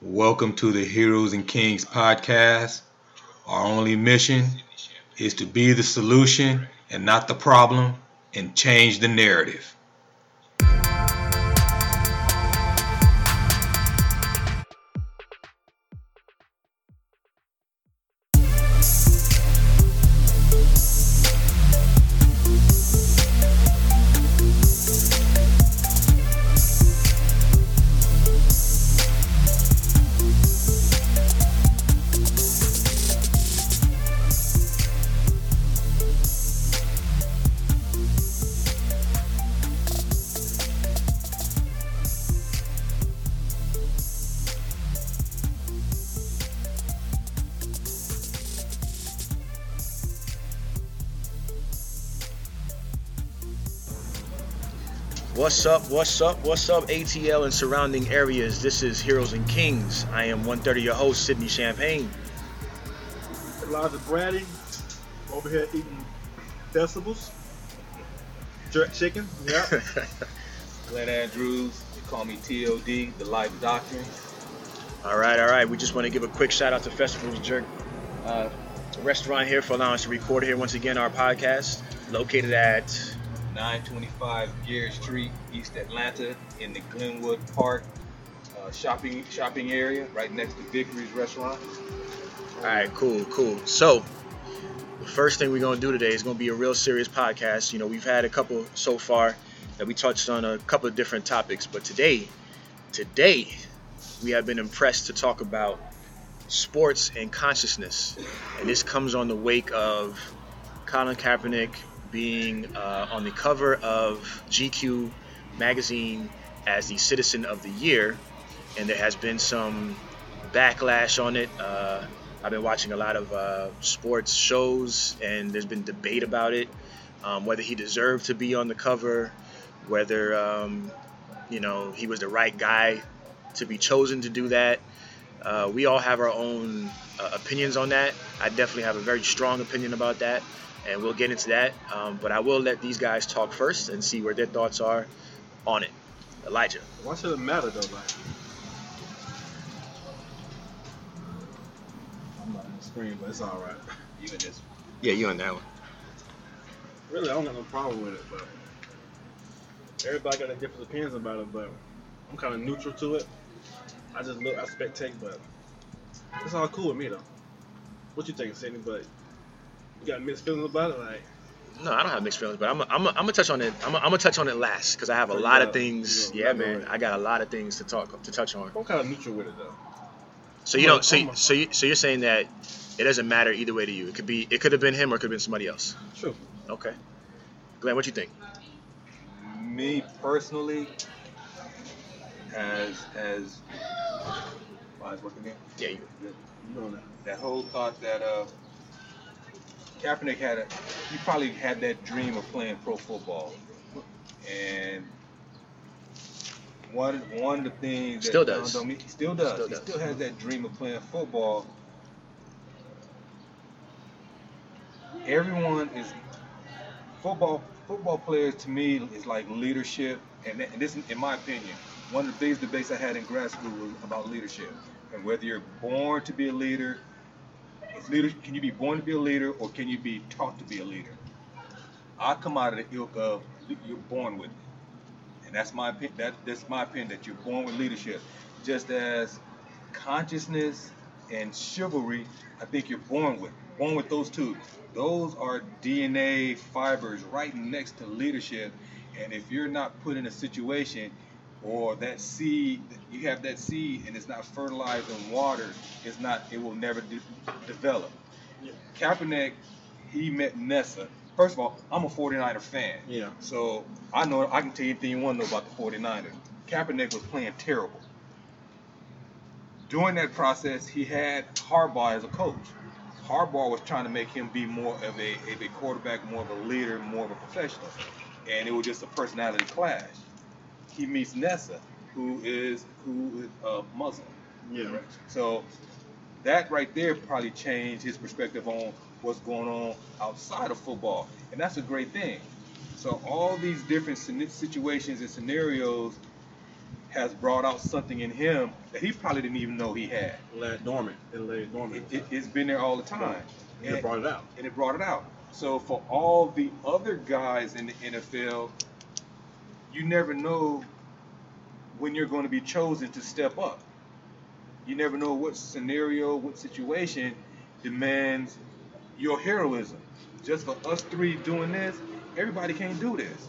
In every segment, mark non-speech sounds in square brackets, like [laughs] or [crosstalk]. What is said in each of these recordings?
Welcome to the Heroes and Kings podcast. Our only mission is to be the solution and not the problem and change the narrative. Up? What's up? What's up, ATL and surrounding areas? This is Heroes and Kings. I am 130 your host, Sydney Champagne. Elijah Brady over here eating vegetables, jerk chicken. Yeah. [laughs] Glenn Andrews, they call me TOD, the Life Doctrine. all right, all right. We just want to give a quick shout out to Festivals Jerk uh, restaurant here for allowing us to record here once again our podcast, located at 925 Gear Street, East Atlanta, in the Glenwood Park uh, shopping shopping area, right next to Victory's Restaurant. All right, cool, cool. So, the first thing we're to do today is to be a real serious podcast. You know, we've had a couple so far that we touched on a couple of different topics, but today, today, we have been impressed to talk about sports and consciousness. And this comes on the wake of Colin Kaepernick being uh, on the cover of GQ magazine as the Citizen of the Year. And there has been some backlash on it. Uh, I've been watching a lot of uh, sports shows, and there's been debate about it, um, whether he deserved to be on the cover, whether um, you know he was the right guy to be chosen to do that. Uh, we all have our own uh, opinions on that. I definitely have a very strong opinion about that, and we'll get into that. Um, but I will let these guys talk first and see where their thoughts are on it. Elijah. Why should it matter though? Like, I'm not on the screen, but it's all right. [laughs] Even this Yeah, you on that one. Really, I don't got no problem with it, but everybody got their different opinions about it. But I'm kind of neutral to it. I just look, I spectate, but it's all cool with me though. What you think, Sydney? But you got mixed feelings about it, like. No, I don't have mixed feelings, but I'm I'm I'm gonna touch on it. I'm I'm gonna touch on it last because I have a Oh, lot of things. yeah, man. I got a lot of things to talk to touch on. I'm kind of neutral with it though. So you don't. So you- so you, so you're saying that it doesn't matter either way to you. It could be it could have been him or it could have been somebody else. True. Okay. Glenn, what you think? me personally, as as eyes working again. Yeah, you. You know that. That whole thought that uh, Kaepernick had a, he probably had that dream of playing pro football, and one one of the things Still does. on me- he still does. Still he does. still has that dream of playing football. Everyone is football. Football players to me is like leadership, and, and this, in my opinion, one of the biggest debates I had in grad school was about leadership and whether you're born to be a leader. Is leader can you be born to be a leader or can you be taught to be a leader? I come out of the ilk of you're born with it, and that's my opinion. That, that's my opinion that you're born with leadership, just as consciousness and chivalry. I think you're born with born with those two. Those are DNA fibers right next to leadership, and if you're not put in a situation or that seed, you have that seed and it's not fertilized and watered, it's not, it will never de- develop. Yeah. Kaepernick, he met Nessa. First of all, I'm a 49er fan. Yeah. So I know I can tell you anything you want to know about the 49ers. Kaepernick was playing terrible. During that process, he had Harbaugh as a coach. Harbaugh was trying to make him be more of a, of a quarterback, more of a leader, more of a professional. And it was just a personality clash. He meets Nessa, who is who is uh, Muslim. Yeah. So that right there probably changed his perspective on what's going on outside of football, and that's a great thing. So all these different situations and scenarios has brought out something in him that he probably didn't even know he had. Lay dormant. It lay dormant. it, it's been there all the time. and it brought it out. and it brought it out. So for all the other guys in the NFL, you never know when you're going to be chosen to step up. You never know what scenario, what situation demands your heroism. Just for us three doing this, everybody can't do this.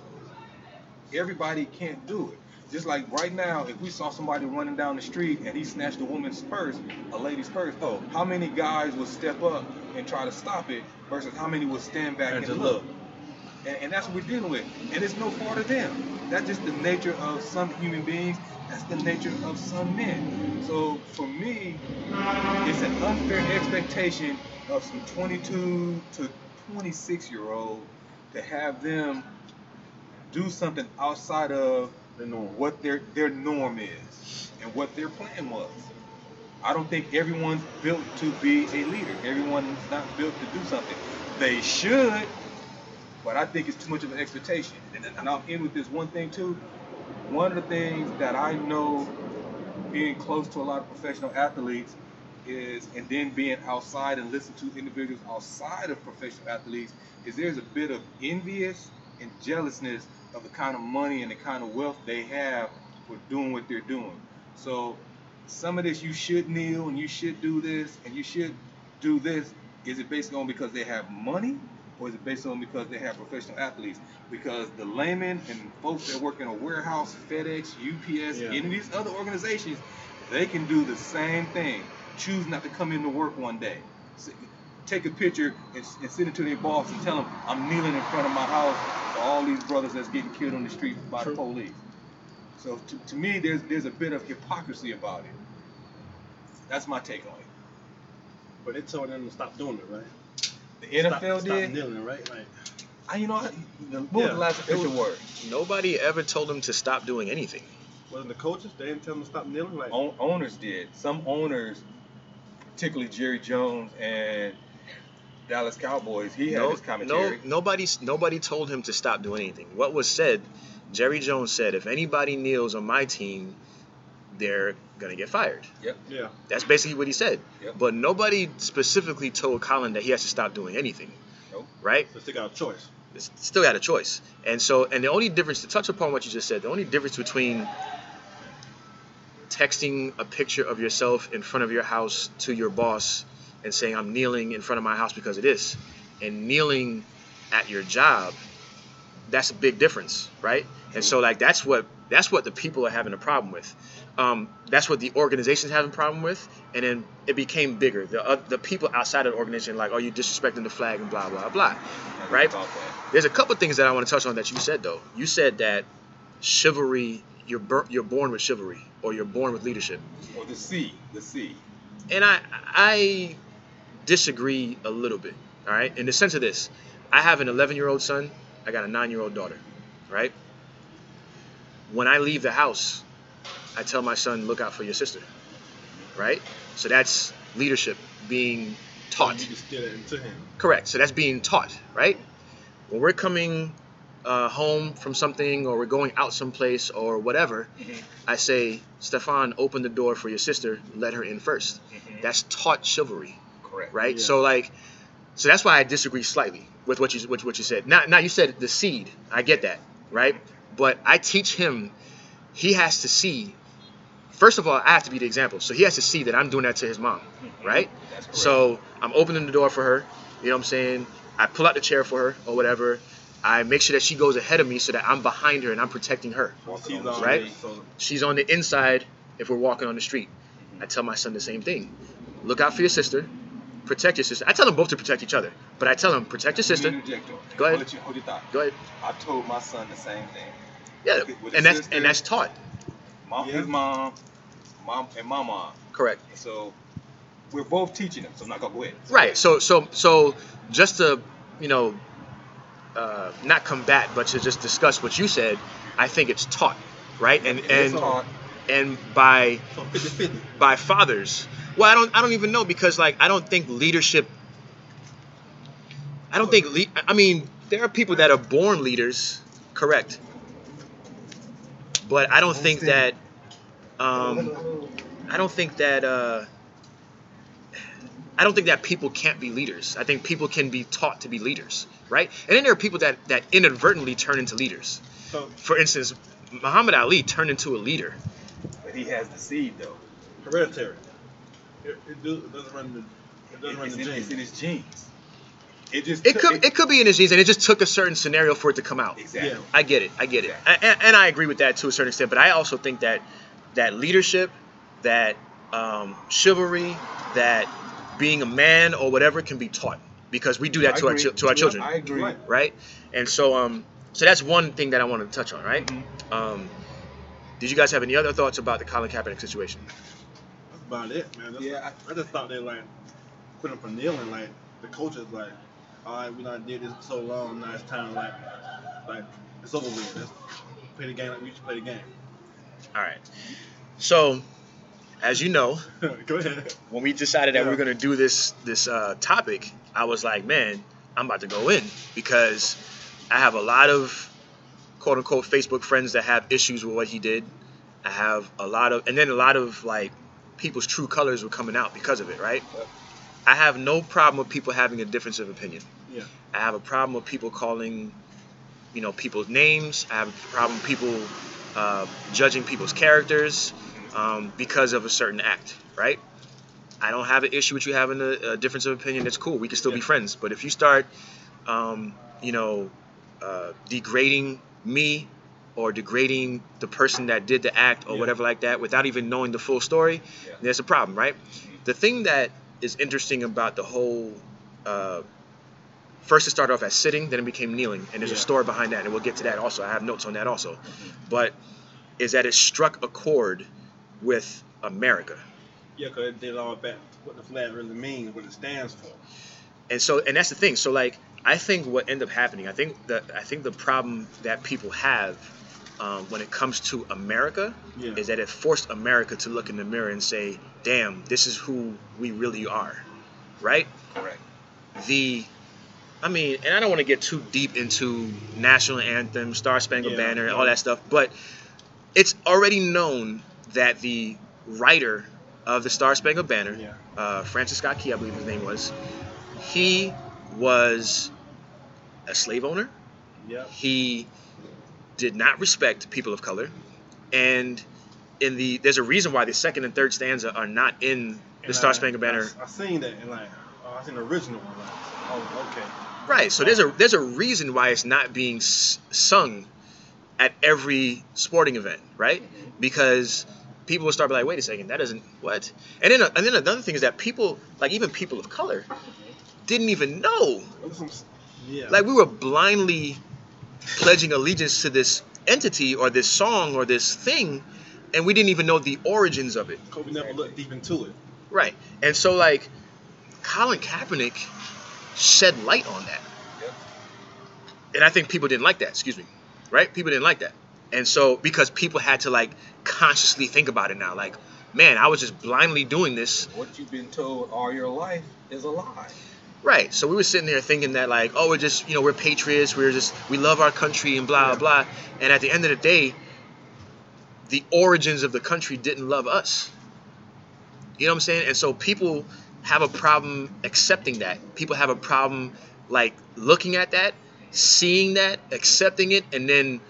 Everybody can't do it. Just like right now, if we saw somebody running down the street and he snatched a woman's purse, a lady's purse, Oh. how many guys would step up and try to stop it versus how many would stand back And and, look? look. And, and that's what we're dealing with. And it's no fault of them. That's just the nature of some human beings. That's the nature of some men. So for me, it's an unfair expectation of some 22 to 26 year old to have them do something outside of The norm. what their their norm is and what their plan was. I don't think everyone's built to be a leader. Everyone's not built to do something. They should, but I think it's too much of an expectation. And, and I'll end with this one thing too. One of the things that I know, being close to a lot of professional athletes, is and then being outside and listen to individuals outside of professional athletes, is there's a bit of envious and jealousness of the kind of money and the kind of wealth they have for doing what they're doing. So some of this you should kneel and you should do this and you should do this. Is it based on because they have money or is it based on because they have professional athletes? Because the laymen and folks that work in a warehouse, FedEx, UPS, Yeah. any of these other organizations, they can do the same thing. Choose not to come into work one day. Take a picture and, and send it to their boss and tell them I'm kneeling in front of my house for all these brothers that's getting killed on the street by True. the police. So to, to me, there's there's a bit of hypocrisy about it. That's my take on it. But they told them to stop doing it, right? The NFL stop, did. Stop kneeling, right? Like, I, you know, I, the, what was the last official word? Nobody ever told him to stop doing anything. wasn't the coaches? They didn't tell him to stop kneeling. Like, Own, owners did. Some owners, particularly Jerry Jones and Dallas Cowboys, he had No, his no, nobody, nobody told him to stop doing anything. What was said, Jerry Jones said, if anybody kneels on my team, they're gonna get fired. yeah. That's basically what he said. Yep. But nobody specifically told Colin that he has to stop doing anything. Nope. Right? So they got a choice. It's still got a choice. And so, and the only difference to touch upon what you just said, the only difference between texting a picture of yourself in front of your house to your boss and saying I'm kneeling in front of my house because of this, and kneeling at your job, that's a big difference, right? And so, like that's what that's what the people are having a problem with. Um, that's what the organization's having a problem with, and then it became bigger. The uh, the people outside of the organization like, oh, you disrespecting the flag and blah blah blah. Right? There's a couple things that I want to touch on that you said though. You said that chivalry, you're bur- you're born with chivalry, or you're born with leadership, Or the C, the C. and I I disagree a little bit. All right, in the sense of this, I have an 11 year old son, I got a nine year old daughter, right? When I leave the house, I tell my son, look out for your sister, right? So that's leadership being taught. You can steal it into him. Correct. So that's being taught, right? When we're coming uh, home from something or we're going out someplace or whatever, Mhm. I say, Stefan, open the door for your sister. Let her in 1st Mhm. That's taught chivalry, Correct. right? Yeah. So like, so that's why I disagree slightly with what you with what you said. Now, now you said the seed. I get that, right? But I teach him. He has to see. First of all, I have to be the example. So he has to see that I'm doing that to his mom, right? So I'm opening the door for her. You know what I'm saying? I pull out the chair for her or whatever. I make sure that she goes ahead of me so that I'm behind her and I'm protecting her. Walking He's on the Right? So She's on the inside if we're walking on the street. I tell my son the same thing. Look out for your sister. Protect your sister. I tell them both to protect each other, but I tell them protect your sister. Go ahead. I'll let you hold your thought. Go ahead. I told my son the same thing. Yeah, With- with and that's sister. and that's taught. Mom, Yeah. his mom, mom, and my mom. Correct. And so we're both teaching them. So I'm not gonna go ahead. Right. So so so just to you know uh, not combat, but to just discuss what you said, I think it's taught, right? And It is and and by by fathers. Well, I don't I don't even know because like I don't think leadership. I don't think le- I mean there are people that are born leaders, correct. But I don't think that um, I don't think that uh, I don't think that people can't be leaders. I think people can be taught to be leaders, right? And then there are people that that inadvertently turn into leaders. So For instance, Muhammad Ali turned into a leader. But he has the seed though. hereditary. It, it, do, it doesn't run the it doesn't run It's the in, it's genes. in his genes. It just It took- could it could be in his genes, and it just took a certain scenario for it to come out. exactly. Yeah. I get it. I get it. And, and I agree with that to a certain extent. But I also think that that leadership, that um, chivalry, that being a man or whatever can be taught because we do that I to our agree. chil- to our Yeah, children, I agree. Right. right? And so um so that's one thing that I wanted to touch on, right? Mhm. Um, did you guys have any other thoughts about the Colin Kaepernick situation? That's about it, man. That's, Yeah, I, just thought they like put him for kneeling. Like the coach is like, all right, we done did this for so long. Now it's time like like it's over with. Let's play the game like we used to play the game. All right. So, as you know, [laughs] Go ahead. when we decided that we Yeah. were gonna do this this uh, topic, I was like, man, I'm about to go in because I have a lot of quote unquote Facebook friends that have issues with what he did. I have a lot of, and then a lot of like people's true colors were coming out because of it, right? I have no problem with people having a difference of opinion. Yeah. I have a problem with people calling, you know, people's names. I have a problem with people uh, judging people's characters um, because of a certain act, right? I don't have an issue with you having a, a difference of opinion. It's cool. We can still be friends. But if you start, um, you know, uh, degrading me or degrading the person that did the act or Yeah. whatever like that without even knowing the full story, Yeah. there's a problem, right? The thing that is interesting about the whole uh, first it started off as sitting, then it became kneeling, and there's a story behind that, and we'll get to that also. I have notes on that also, but is that it struck a chord with America, Yeah, because it did all about what the flag really means, what it stands for. and so and that's the thing. So like I think what ended up happening, I think that I think the problem that people have um, when it comes to America Yeah. is that it forced America to look in the mirror and say, "Damn, this is who we really are," right? Correct. the I mean, and I don't want to get too deep into national anthem, Star Spangled Yeah, Banner, yeah. all that stuff, but it's already known that the writer of the Star Spangled Banner, Yeah. uh, Francis Scott Key, I believe his name was, he was a slave owner. Yep. He did not respect people of color, and in the there's a reason why the second and third stanza are not in the And Star Spangled Banner. I, I seen that and like, oh, I seen the original one. Like, oh, okay. Right. So there's a there's a reason why it's not being s- sung at every sporting event, right? Because people will start be like, wait a second, that doesn't what? And then and then another thing is that people like even people of color didn't even know. Yeah. Like we were blindly pledging allegiance to this entity or this song or this thing, and we didn't even know the origins of it. Kobe never looked deep into it. Right. And so like Colin Kaepernick shed light on that. Yep. And I think people didn't like that, excuse me. Right? People didn't like that. And so because people had to like consciously think about it now like man, I was just blindly doing this. What you've been told all your life is a lie. Right. So we were sitting there thinking that like, oh, we're just, you know, we're patriots, we're just we love our country and blah Yeah. blah. And at the end of the day, the origins of the country didn't love us. You know what I'm saying? And so people have a problem accepting that. People have a problem like looking at that, seeing that, accepting it, and then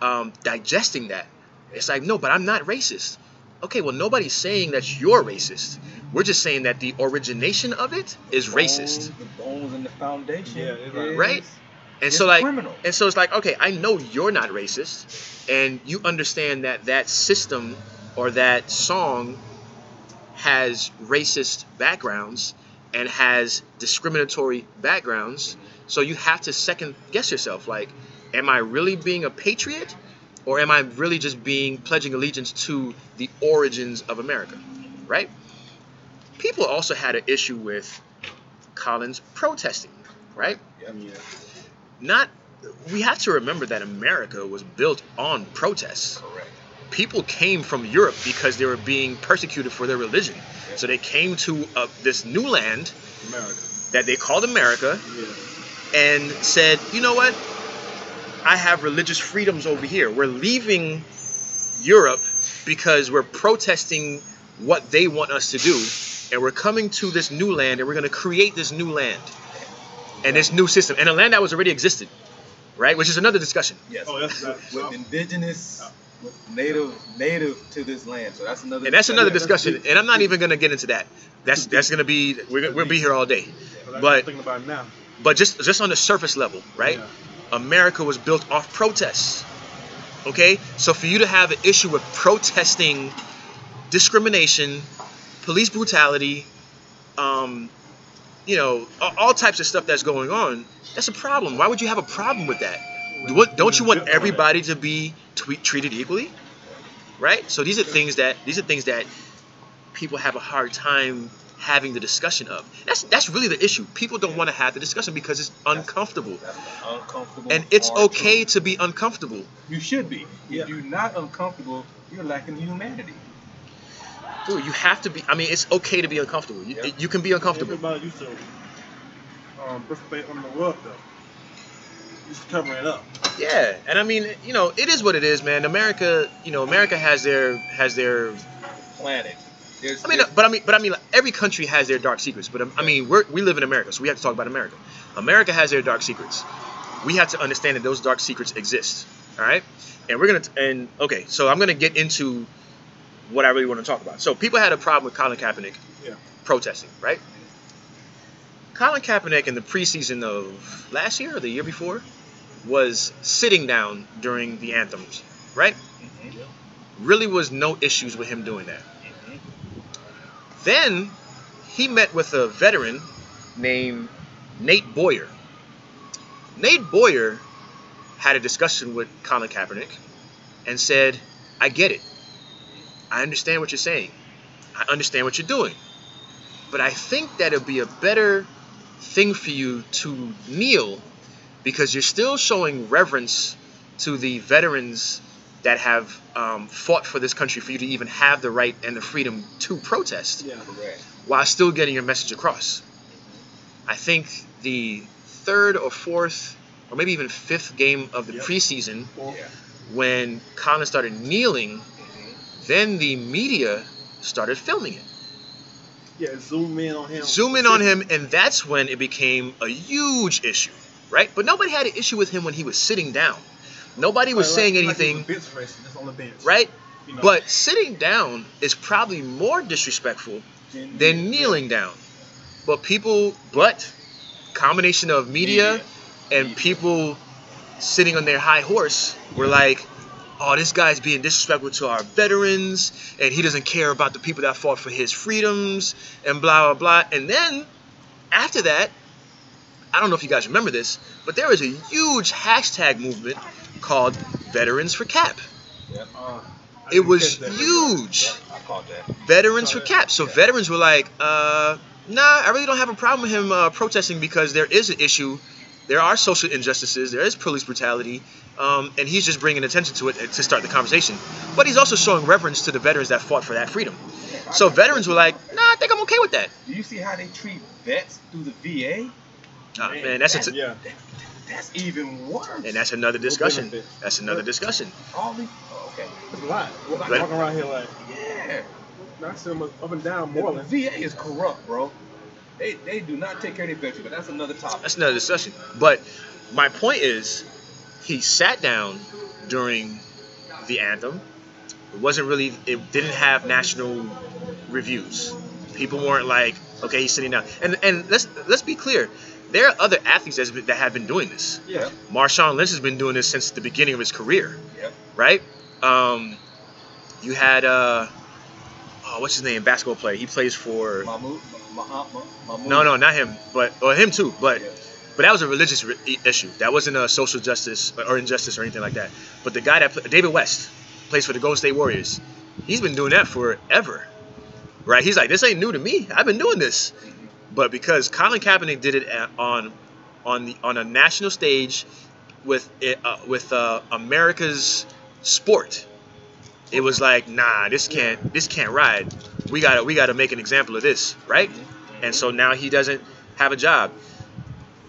um, digesting that. It's like, no, but I'm not racist. Okay, well, nobody's saying that you're racist. We're just saying that the origination of it is racist. Bones, the bones and the foundation. Yeah, it's like- Right? And is so like criminal. and so it's like okay, I know you're not racist and you understand that that system or that song has racist backgrounds and has discriminatory backgrounds. So you have to second guess yourself like am I really being a patriot or am I really just being pledging allegiance to the origins of America? Right? People also had an issue with Colin's protesting, right? Yep. Yeah. not we have to remember that America was built on protests. Correct. People came from Europe because they were being persecuted for their religion. So they came to uh, this new land America. that they called America Yeah. and said, "You know what? I have religious freedoms over here. We're leaving Europe because we're protesting what they want us to do, and we're coming to this new land, and we're going to create this new land and this new system, and a land that was already existed, right? Which is another discussion. Yes. Oh, that's that's with indigenous, with native, native to this land. So that's another. And that's another Yeah, that's discussion, deep. and I'm not even going to get into that. That's that's going to be we're, we'll be here all day. I'm But thinking about now. but just just on the surface level, right? Yeah. America was built off protests. Okay? So for you to have an issue with protesting discrimination, police brutality, um, you know, all types of stuff that's going on, that's a problem. Why would you have a problem with that? Don't you want everybody to be treated equally? Right? So these are things that these are things that people have a hard time having the discussion of. That's that's really the issue. People don't want to have the discussion because it's uncomfortable. That's the uncomfortable. And it's okay truth. to be uncomfortable. You should be. Yeah. If you're not uncomfortable, you're lacking humanity. Dude, you have to be I mean, it's okay to be uncomfortable. You, Yeah. you can be uncomfortable. Everybody used to um, participate on the world though. Just covering it up. Yeah. And I mean, you know, it is what it is, man. America, you know, America has their has their Planet. There's, I mean, but I mean, but I mean, like, every country has their dark secrets. But um, I mean, we're, we live in America, so we have to talk about America. America has their dark secrets. We have to understand that those dark secrets exist. All right, and we're gonna t- and okay, so I'm gonna get into what I really want to talk about. So people had a problem with Colin Kaepernick Yeah. protesting, right? Colin Kaepernick in the preseason of last year or the year before was sitting down during the anthems, right? Mhm. Really was no issues with him doing that. Then he met with a veteran named Nate Boyer. Nate Boyer had a discussion with Colin Kaepernick and said, I get it. I understand what you're saying. I understand what you're doing. But I think that it'd be a better thing for you to kneel because you're still showing reverence to the veterans that have um, fought for this country for you to even have the right and the freedom to protest Yeah. While still getting your message across. I think the third or fourth or maybe even fifth game of the Yep. preseason Yeah. when Colin started kneeling, Mhm. then the media started filming it. yeah, zoom in on him. Zoom in on him, and that's when it became a huge issue, right? But nobody had an issue with him when he was sitting down. Nobody was Like- saying like was anything, bench racing, on the bench. right? You know? But sitting down is probably more disrespectful than kneeling down. But people, but combination of media, and people sitting on their high horse were like, oh, this guy's being disrespectful to our veterans, and he doesn't care about the people that fought for his freedoms, and blah, blah, blah. And then after that, I don't know if you guys remember this, but there was a huge hashtag movement called Veterans for Cap. Yep. Uh, It was huge. Yep. I caught that. Veterans for Cap. So Yeah. veterans were like, uh, nah, I really don't have a problem with him uh, protesting because there is an issue. There are social injustices. There is police brutality. Um, and he's just bringing attention to it to start the conversation. But he's also showing reverence to the veterans that fought for that freedom. So veterans were like, nah, I think I'm okay with that. Do you see how they treat vets through the VA? Ah, man, that's a t- Yeah. That's even worse. and that's another discussion. That's another discussion. all these. Oh, okay. It's a lot. We're But- walking around here like, Yeah. I see him up and down The VA is corrupt, bro. They they do not take care of their veterans, but that's another topic. That's another discussion. But my point is, he sat down during the anthem. It wasn't really. It didn't have national reviews. People weren't like, okay, he's sitting down. And and let's let's be clear. There are other athletes that have been doing this. Yeah. Marshawn Lynch has been doing this since the beginning of his career, Yep. right? Um, you had uh, oh, what's his name? Basketball player. He plays for. Mahmoud, Mahmoud, Mahmoud. No, no, not him, but or him too. But Yeah. but that was a religious re- issue. That wasn't a social justice or injustice or anything like that. But the guy that David West plays for the Golden State Warriors. He's been doing that forever, right? He's like, this ain't new to me. I've been doing this. But because Colin Kaepernick did it at, on on the on a national stage with it, uh, with uh, America's sport, it was like, nah, this can't this can't ride. We gotta we gotta make an example of this, right? And so now he doesn't have a job.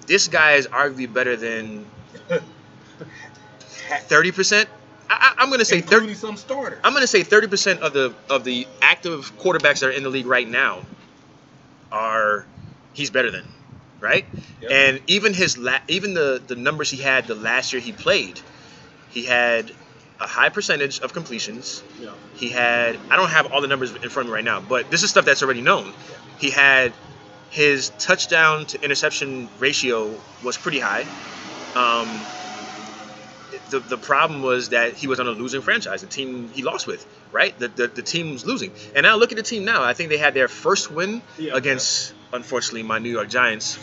This guy is arguably better than [laughs] thirty percent. I I'm gonna say thirty. some starter. I'm gonna say 30% of the of the active quarterbacks that are in the league right now are he's better than, right? Yep. And even his la- even the the numbers he had the last year he played, he had a high percentage of completions. Yeah. He had I don't have all the numbers in front of me right now, but this is stuff that's already known. He had his touchdown to interception ratio was pretty high. Um, the, the problem was that he was on a losing franchise, the team he lost with, right? The, the, the team was losing. And now look at the team now. I think they had their first win Yeah. against, unfortunately, my New York Giants.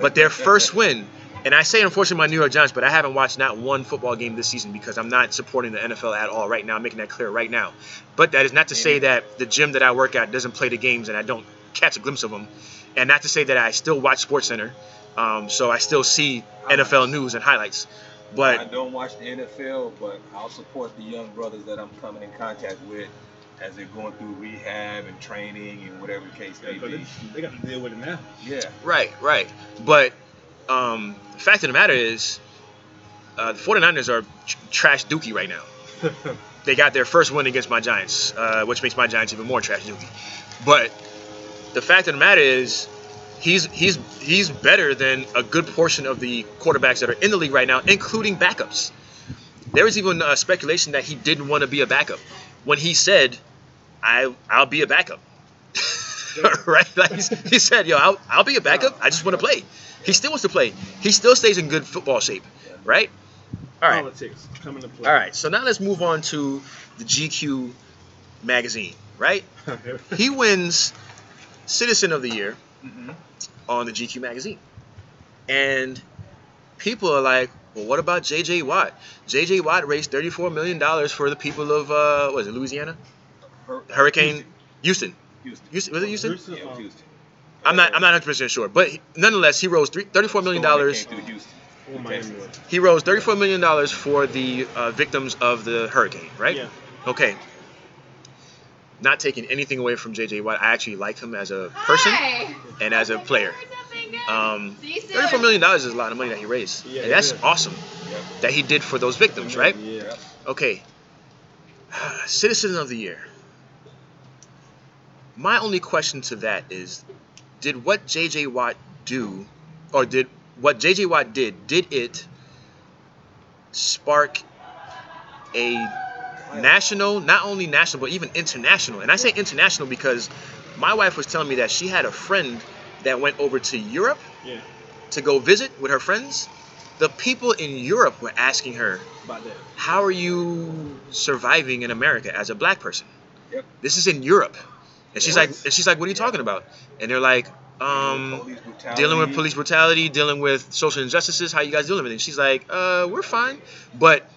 But their first win, and I say unfortunately my New York Giants, but I haven't watched not one football game this season because I'm not supporting the NFL at all right now. I'm making that clear right now. But that is not to say that the gym that I work at doesn't play the games and I don't catch a glimpse of them. And not to say that I still watch SportsCenter. Um, so I still see NFL news and highlights. I don't watch the NFL, but I'll support the young brothers that I'm coming in contact with as they're going through rehab and training and whatever the case may Yeah, 'cause be. they, they got to deal with it now. Yeah. Right, right. But um, the fact of the matter is, uh, the 49ers are tr- trash dookie right now. [laughs] They got their first win against my Giants, uh, which makes my Giants even more trash dookie. But the fact of the matter is, he's he's he's better than a good portion of the quarterbacks that are in the league right now, including backups. There was even uh, speculation that he didn't want to be a backup when he said, "I I'll be a backup." [laughs] right? Like he's, he said, "Yo, I'll, I'll be a backup. I just want to play." He still wants to play. He still stays in good football shape, right? All right. Politics coming to play. All right. So now let's move on to the GQ magazine, right? [laughs] He wins Citizen of the Year hmm on the GQ magazine. And people are like, well, what about JJ Watt? JJ Watt raised $34 million for the people of, uh, what is it, Louisiana? Hurricane Houston. Houston. Houston. Was it Houston? Houston? Yeah, it Oh. Houston. I'm not, I'm not 100% sure. But he- nonetheless, he rose three, $34 million. Storm that came through Houston. Or Miami. He rose $34 million for the uh, victims of the hurricane, right? Yeah. Okay. Not taking anything away from JJ Watt. I actually like him as a person Hi. and as a player. Um, See you soon. $34 million is a lot of money that he raised. Yeah, and that's it is. awesome Yep. that he did for those victims, right? Yeah. Okay. [sighs] Citizen of the Year. My only question to that is did what JJ Watt do, or did what JJ Watt did, did it spark a national, not only national, but even international? And I say international because my wife was telling me that she had a friend that went over to Europe Yeah. to go visit with her friends. The people in Europe were asking her, how are you surviving in America as a black person? Yep. This is in Europe. And she's Yes. like and she's like, What are you talking about? And they're like, um dealing with police brutality, dealing with social injustices, how you guys dealing with it? And she's like, uh, we're fine. But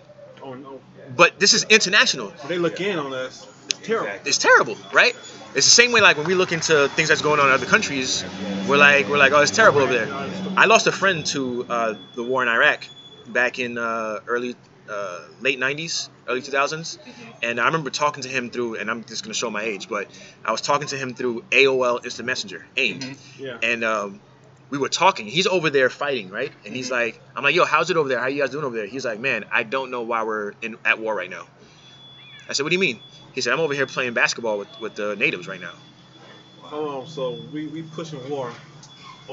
Oh no. But this is international. They look in on us, it's terrible. It's terrible, right? It's the same way like when we look into things that's going on in other countries, we're like we're like, oh it's terrible over there. I lost a friend to uh, the war in Iraq back in uh, early, uh, late 90s, early 2000s. And I remember talking to him through, and I'm just going to show my age, but I was talking to him through AOL Instant Messenger, AIM. Mhm. Yeah. And um, we were talking. He's over there fighting, right? And he's mm-hmm. like, I'm like, yo, how's it over there? How you guys doing over there? He's like, man, I don't know why we're in at war right now. I said, what do you mean? He said, I'm over here playing basketball with, with the natives right now. Oh, so we we pushing war.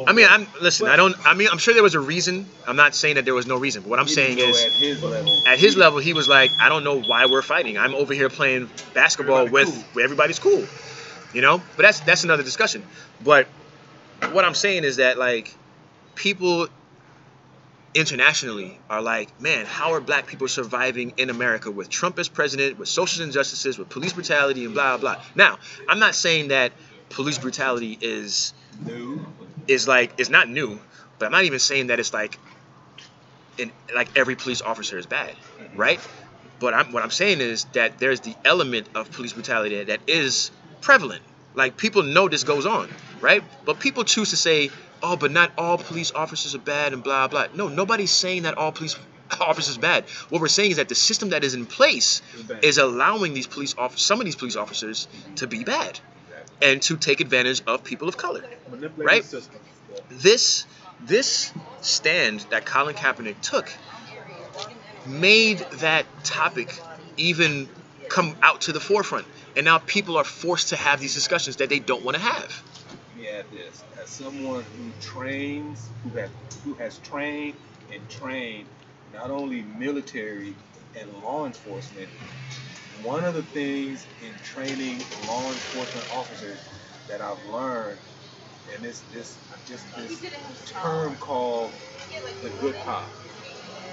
I mean, I'm listen. I don't. I mean, I'm sure there was a reason. I'm not saying that there was no reason. But what I'm saying is, at his level. at his level, he was like, I don't know why we're fighting. I'm over here playing basketball Everybody with cool. everybody's cool, you know. But that's that's another discussion. But what I'm saying is that like people internationally are like, man, how are black people surviving in America with Trump as president, with social injustices, with police brutality, and blah blah. Now, I'm not saying that police brutality is New. is like is not new, but I'm not even saying that it's like in like every police officer is bad, right? But I'm what I'm saying is that there's the element of police brutality that is prevalent. Like people know this goes on, right? But people choose to say, "Oh, but not all police officers are bad," and blah blah. No, nobody's saying that all police [laughs] officers are bad. What we're saying is that the system that is in place is allowing these police officers, some of these police officers, to be bad, and to take advantage of people of color right? this this stand that Colin Kaepernick took made that topic even come out to the forefront. And now people are forced to have these discussions that they don't want to have. Let me add this: as someone who trains, who has who has trained and trained not only military and law enforcement, one of the things in training law enforcement officers that I've learned, and this this just this term called the good cop.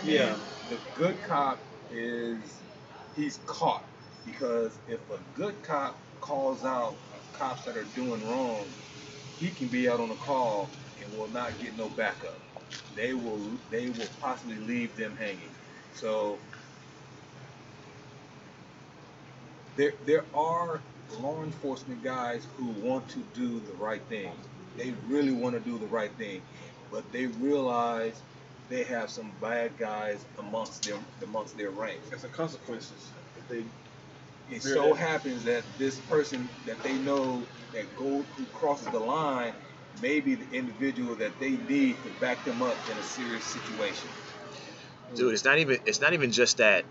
Yeah. The good cop is he's caught because if a good cop calls out cops that are doing wrong, he can be out on a call and will not get no backup. They will they will possibly leave them hanging. So there there are law enforcement guys who want to do the right thing. They really want to do the right thing, but they realize they have some bad guys amongst them amongst their ranks. That's the consequences. If they It so happens that this person that they know that go who crosses the line may be the individual that they need to back them up in a serious situation. dude it's not even it's not even just that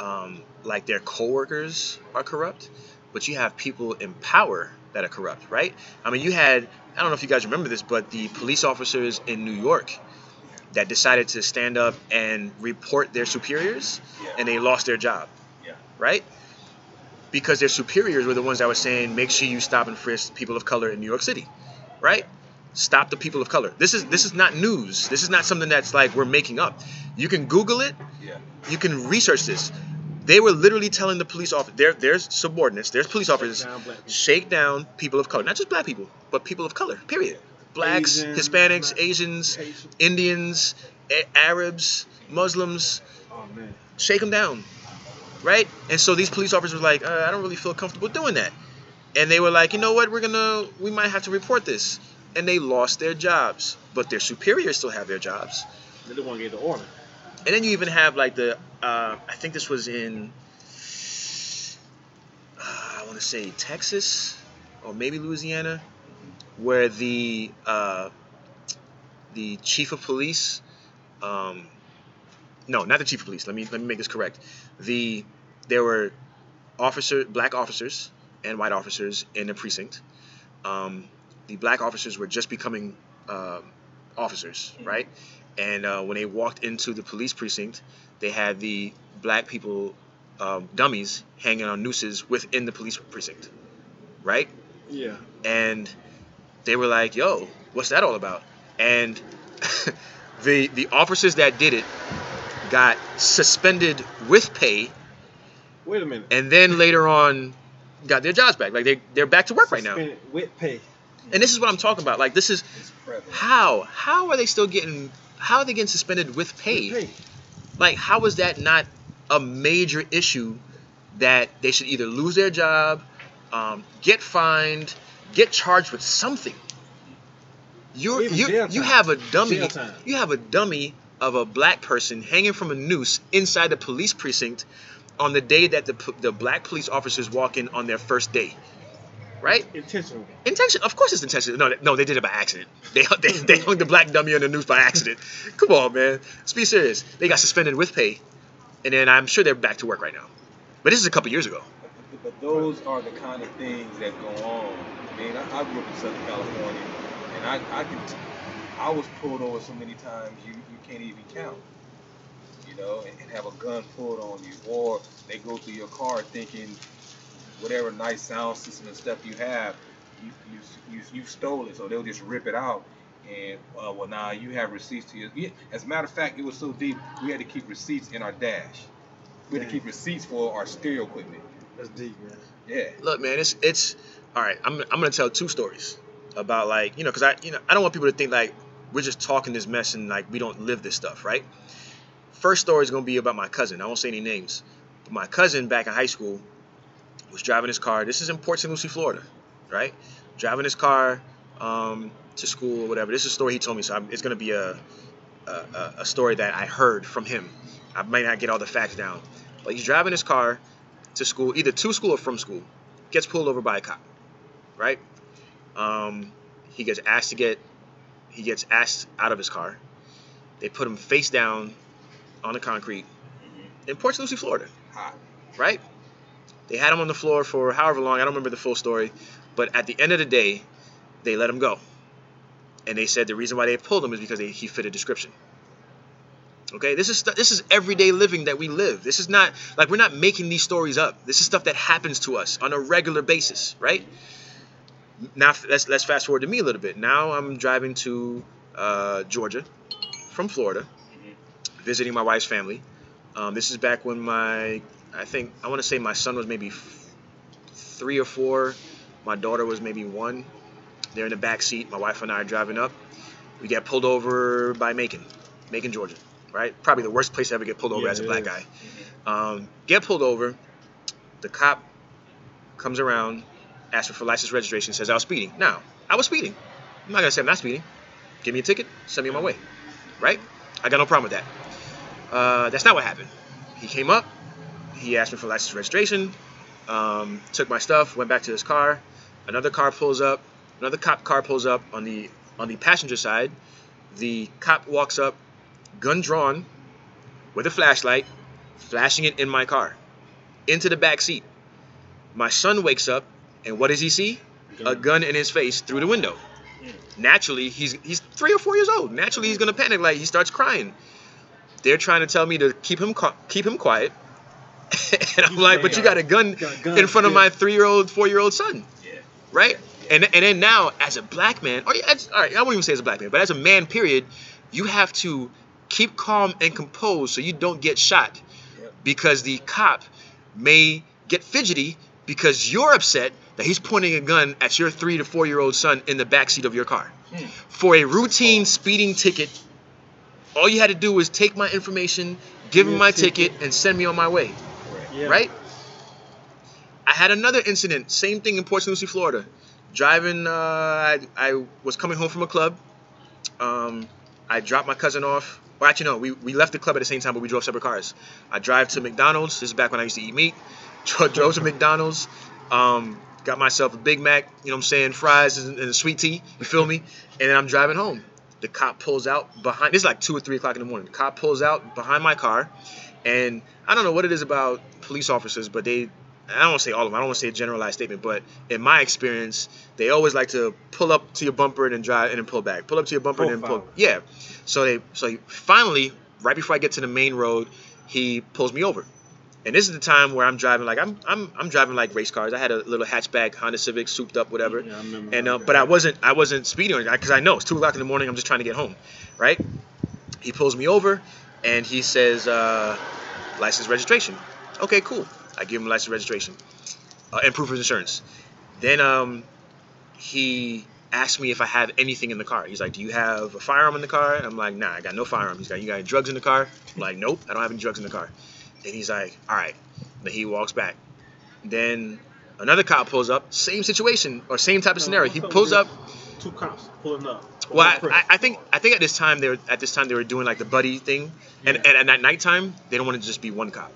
um, like their coworkers are corrupt but you have people in power that are corrupt right i mean you had i don't know if you guys remember this but the police officers in new york that decided to stand up and report their superiors Yeah. and they lost their job Yeah. right because their superiors were the ones that were saying make sure you stop and frisk people of color in new york city right? Stop the people of color. This is this is not news. This is not something that's like we're making up. You can google it. Yeah. you can research this. They were literally telling the police officer, there, there's subordinates, there's police officers, down shake down people of color, not just black people, but people of color. Period. Blacks, Asians, Hispanics, black- Asians, Haitian- Indians, A- Arabs, Muslims, Oh shake them down, right? And so these police officers were like, uh, I don't really feel comfortable doing that, and they were like, you know what, we're gonna, we might have to report this, and they lost their jobs, but their superiors still have their jobs. They don't want to get the order. And then you even have like the, uh, I think this was in, uh, I want to say Texas or maybe Louisiana, where the uh, the chief of police, um, no, not the chief of police. Let me let me make this correct. The there were officer black officers and white officers in the precinct. Um, the black officers were just becoming um officers, right? And uh, when they walked into the police precinct, they had the black people um, dummies hanging on nooses within the police precinct, right? Yeah. And they were like, "Yo, what's that all about?" And [laughs] the the officers that did it got suspended with pay, Wait a minute. and then later on got their jobs back. Like they they're back to work right now. With pay. And this is what I'm talking about. Like this is how how are they still getting how are they getting suspended with pay? With pay. Like, how is that not a major issue that they should either lose their job, um, get fined, get charged with something? You're, you you have a dummy you have a dummy of a black person hanging from a noose inside the police precinct on the day that the, the black police officers walk in on their first day, right? Intentional. Intention, of course, it's intentional. No, no, they did it by accident. [laughs] They they, they hung the black dummy on the noose by accident. Come on, man. Let's be serious. They got suspended with pay, and then I'm sure they're back to work right now. But this is a couple years ago. But, those are the kind of things that go on. I mean, I, I grew up in Southern California, and I, I can, t- I was pulled over so many times you can't even count. You know, and, and have a gun pulled on you, or they go through your car thinking whatever nice sound system and stuff you have, you you you, you stole it, so they'll just rip it out. And uh, well, now you have receipts to your. As a matter of fact, it was so deep we had to keep receipts in our dash. We had to keep receipts for our stereo equipment. That's deep, man. Yeah. Look, man, it's it's all right. I'm I'm gonna tell two stories about like you know because I you know I don't want people to think like we're just talking this mess and like we don't live this stuff, right? First story is gonna be about my cousin. I won't say any names, but my cousin back in high school was driving his car. This is in Port St. Lucie, Florida, right? Driving his car um, to school or whatever. This is a story he told me, so I'm, it's gonna be a, a a story that I heard from him. I might not get all the facts down, but he's driving his car to school, either to school or from school. Gets pulled over by a cop, right? Um, he gets asked to get, he gets asked out of his car. They put him face down on the concrete in Port St. Lucie, Florida. Hot. right? They had him on the floor for however long. I don't remember the full story, but at the end of the day, they let him go, and they said the reason why they pulled him is because they, he fit a description. Okay, this is this is everyday living that we live. This is not like we're not making these stories up. This is stuff that happens to us on a regular basis, right? Now let's let's fast forward to me a little bit. Now I'm driving to uh, Georgia from Florida, visiting my wife's family. Um, this is back when my I think I want to say my son was maybe f- three or four. My daughter was maybe one. They're in the back seat. My wife and I are driving up. We get pulled over by Macon, Macon, Georgia. Right? Probably the worst place to ever get pulled over Yeah, as a black guy. Um, get pulled over. The cop comes around, asks me for license registration, says I was speeding. Now, I was speeding. I'm not gonna say I'm not speeding. Give me a ticket, send me on my way. Right? I got no problem with that. Uh, that's not what happened. He came up, he asked me for license registration, um, took my stuff, went back to his car. Another car pulls up, another cop car pulls up on the on the passenger side. The cop walks up, gun drawn, with a flashlight, flashing it in my car, into the back seat. My son wakes up, and what does he see? A gun in his face through the window. Naturally, he's he's three or four years old. Naturally, he's gonna panic. Like he starts crying. They're trying to tell me to keep him keep him quiet, [laughs] and I'm like, but you got a uh, gun Got a gun, in front of yeah. my three year old, four year old son, Yeah. right? And and then now, as a black man, or as, all right, I won't even say as a black man, but as a man, period, you have to keep calm and composed so you don't get shot, because the cop may get fidgety because you're upset that he's pointing a gun at your three to four year old son in the backseat of your car. Hmm. For a routine speeding ticket, all you had to do was take my information, give him my ticket. and send me on my way Yeah. right? I had another incident, same thing in Port St. Lucie, Florida. Driving, uh, I, I was coming home from a club. Um, I dropped my cousin off. Well, actually, no, we, we left the club at the same time, but we drove separate cars. I drive to McDonald's. This is back when I used to eat meat. Dro- drove to McDonald's. Um, got myself a Big Mac, you know what I'm saying, fries and, and a sweet tea. You feel me? And then I'm driving home. The cop pulls out behind. This is like two or three o'clock in the morning. The cop pulls out behind my car, and I don't know what it is about police officers, but they. I don't want to say all of them. I don't want to say a generalized statement, but in my experience, they always like to pull up to your bumper and then drive and then pull back. Pull up to your bumper and then pull. Yeah. So they. So he, finally, right before I get to the main road, he pulls me over. And this is the time where I'm driving like I'm I'm I'm driving like race cars. I had a little hatchback Honda Civic, souped up, whatever. Yeah, I remember. And uh, but I wasn't I wasn't speeding because I know it's two o'clock in the morning. I'm just trying to get home, right? He pulls me over, and he says uh, license registration. Okay, cool. I give him license registration uh, and proof of insurance. Then um, he asked me if I have anything in the car. He's like, "Do you have a firearm in the car?" And I'm like, "Nah, I got no firearm." He's like, "You got any drugs in the car?" I'm like, "Nope, I don't have any drugs in the car." And he's like, "All right." Then he walks back. Then another cop pulls up, same situation or same type of scenario. He pulls up. Two cops pulling up. Well, I, I, think I think at this time they were at this time they were doing like the buddy thing, and, Yeah. and, at nighttime they don't want to just be one cop.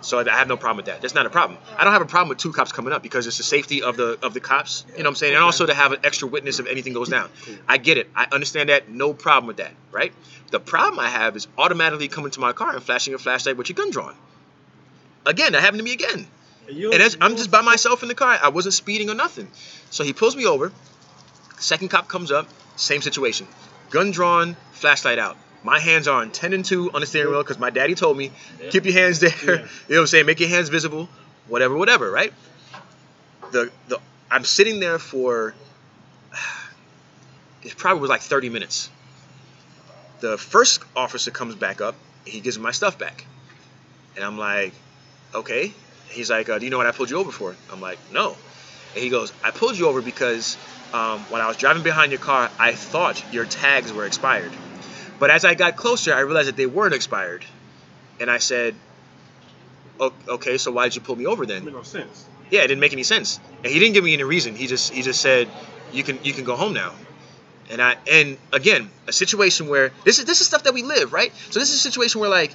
So I have no problem with that. That's not a problem. I don't have a problem with two cops coming up because it's the safety of the of the cops. You know what I'm saying? And also to have an extra witness if anything goes down. I get it. I understand that. No problem with that. Right? The problem I have is automatically coming to my car and flashing a flashlight with your gun drawn. Again, that happened to me again. you- And that's, I'm just by myself in the car. I wasn't speeding or nothing. So he pulls me over. Second cop comes up. Same situation. Gun drawn, flashlight out. My hands are on 10 and 2 on the steering wheel because my daddy told me, Yeah. keep your hands there. Yeah. [laughs] You know what I'm saying? Make your hands visible. Whatever, whatever, right? The the I'm sitting there for [sighs] it probably was like 30 minutes. The first officer comes back up. He gives me my stuff back. And I'm like, okay. He's like, uh, do you know what I pulled you over for? I'm like, no. And he goes, I pulled you over because um, when I was driving behind your car, I thought your tags were expired. But as I got closer, I realized that they weren't expired. And I said, okay, so why did you pull me over then? Make no sense. Yeah, it didn't make any sense. And he didn't give me any reason. He just he just said, you can you can go home now. And I and again, a situation where this is this is stuff that we live, right? So this is a situation where like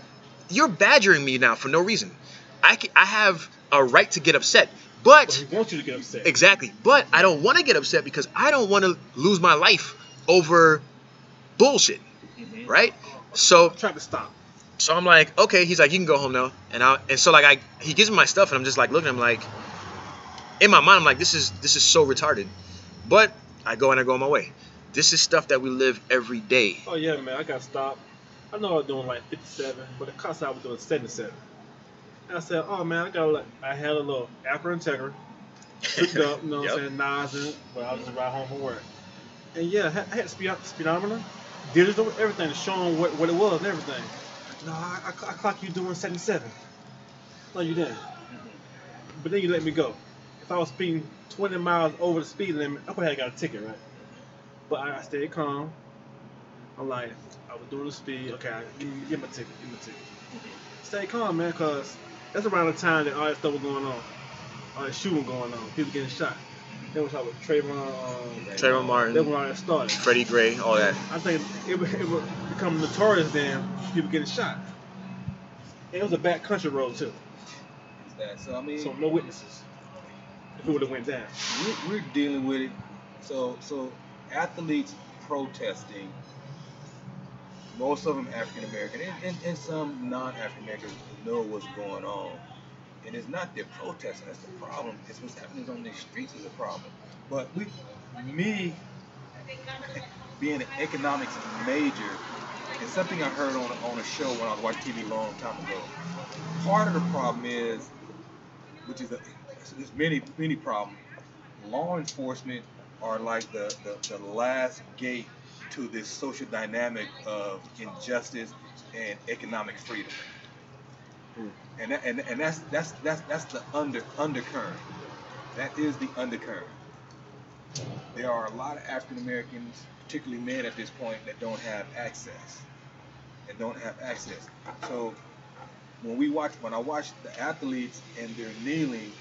you're badgering me now for no reason. I ca- I have a right to get upset, But he wants you to get upset. Exactly. But I don't want to get upset because I don't want to lose my life over bullshit. Right? So trying to stop. So I'm like, okay. He's like, you can go home now. And I and so like I he gives me my stuff and I'm just like looking. I'm like, in my mind, I'm like, this is this is so retarded. But I go and I go on my way. This is stuff that we live every day. Oh yeah, man, I got stopped. I know I was doing like 57, but the cost I was doing 77. And I said, oh man, I got like I had a little Acura Integra, hooked [laughs] up, you know what Yep. I'm saying, nozzing, but I was just ride home from work. And yeah, I had, I had speed, speedometer, digital, everything, showing what, what it was and everything. No, I, I, I clock you doing 77. No, you didn't. But then you let me go. If I was speeding 20 miles over the speed limit, I probably had got a ticket, right? But I, stayed calm. I'm like, I was doing the speed. Okay, give me, give me a ticket. Give me a ticket. Stay calm, man, cause that's around the time that all that stuff was going on. All that shooting going on. People getting shot. Then was talking with Trayvon. Um, Trayvon Martin. That when all that started. Freddie Gray, all that. I think it would, it would become notorious then. People getting shot. And it was a back country road too, Is that so? I mean, so no witnesses. If it would have went down. we're, we're dealing with it. So so athletes protesting. Most of them African American and, and, and some non-African Americans know what's going on. And it's not their protesting that's the problem. It's what's happening on the streets is the problem. But we, me, being an economics major, it's something I heard on on a show when I was watching TV a long time ago. Part of the problem is, which is a, there's many many problems. Law enforcement are like the, the, the last gate to this social dynamic of injustice and economic freedom. Hmm. And, that, and and that's that's that's that's the under undercurrent. That is the undercurrent. There are a lot of African Americans, particularly men at this point, that don't have access. That don't have access. So when we watch when I watch the athletes and they're kneeling,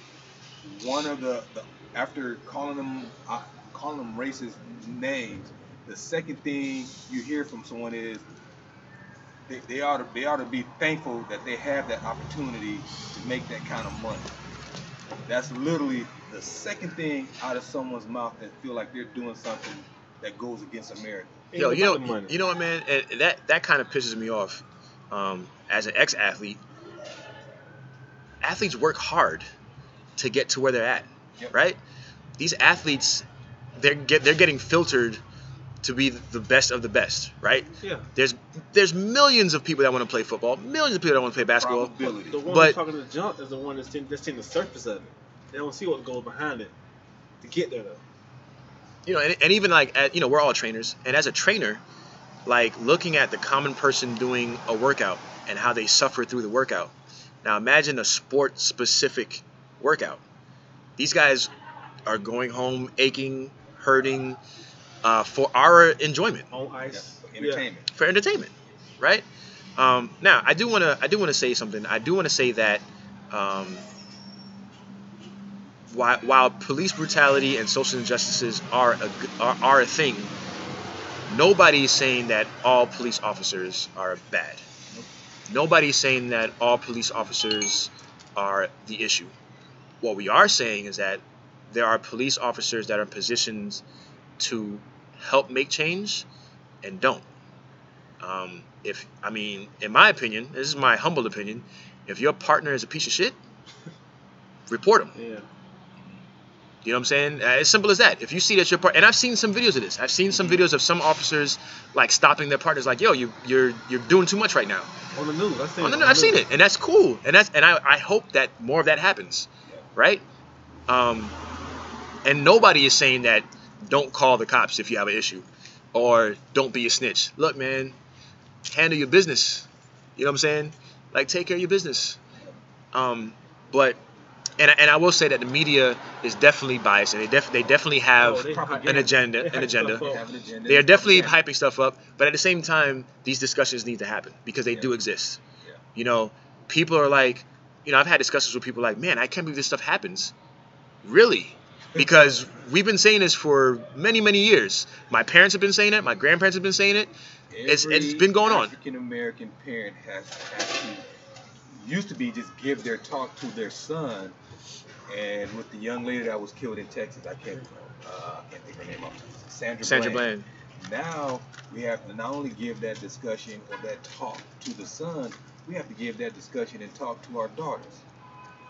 one of the, the after calling them uh, calling them racist names, the second thing you hear from someone is they, they ought to they ought to be thankful that they have that opportunity to make that kind of money. That's literally the second thing out of someone's mouth that feel like they're doing something that goes against America. Ain't Yo, you know, about the money. you know what, man? And that that kind of pisses me off. Um, as an ex-athlete, athletes work hard to get to where they're at, Yep. right? These athletes, they're get they're getting filtered to be the best of the best, right? Yeah. There's there's millions of people that want to play football, millions of people that want to play basketball. Probability. The one But- who's talking to jump is the one that's seen, that's seen the surface of it. They don't see what goes behind it to get there though. you know, and, and even like, at, you know, we're all trainers, and as a trainer, like looking at the common person doing a workout and how they suffer through the workout. Now imagine a sport-specific workout. These guys are going home aching, hurting, uh, for our enjoyment, On ice. Yeah, for entertainment, right? Um, now I do want to, I do want to say something. I do want to say that. Um, while, while police brutality and social injustices are a, g- are, are a thing, nobody is saying that all police officers are bad. Nobody is saying that all police officers are the issue. What we are saying is that there are police officers that are in positions to help make change and don't. Um, if I mean, in my opinion, this is my humble opinion, if your partner is a piece of shit, report them. Yeah. You know what I'm saying? Uh, as simple as that. If you see that your part, and I've seen some videos of this. I've seen some videos of some officers like stopping their partners, like, "Yo, you you're you're doing too much right now." On the news. I've seen On it the, I've seen it, and that's cool, and that's and I, I hope that more of that happens, right? Um, and nobody is saying that don't call the cops if you have an issue, or don't be a snitch. Look, man, handle your business. You know what I'm saying? Like take care of your business. Um, but and I- and I will say that the media is definitely biased, and they def- they definitely have Oh, they an agenda, an agenda. They have an agenda. They are definitely Yeah. hyping stuff up, but at the same time, these discussions need to happen because they Yeah. do exist. Yeah. You know, people are like, you know, I've had discussions with people like, man, I can't believe this stuff happens. Really? Because we've been saying this for many, many years. My parents have been saying it. My grandparents have been saying it. It's- it's been going on. African American parent has, has to used to be just give their talk to their son, and with the young lady that was killed in Texas, I can't uh, I can't think of her name off. Sandra, Sandra Bland. Now we have to not only give that discussion or that talk to the son, we have to give that discussion and talk to our daughters.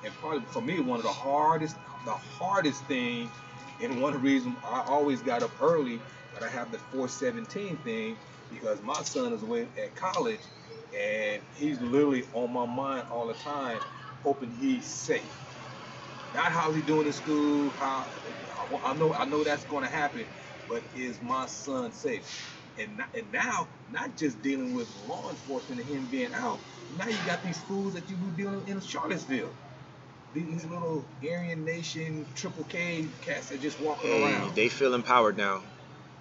And probably for me, one of the hardest, the hardest thing, and one reason I always got up early, but I have the 417 thing because my son is away at college, and he's literally on my mind all the time, hoping he's safe. Not how's he doing in school, how I know I know that's going to happen, but is my son safe? And, and now, not just dealing with law enforcement and him being out, now you got these fools that you were dealing in Charlottesville. These little Aryan Nation Triple K cats that just walking Hey, around. they feel empowered now,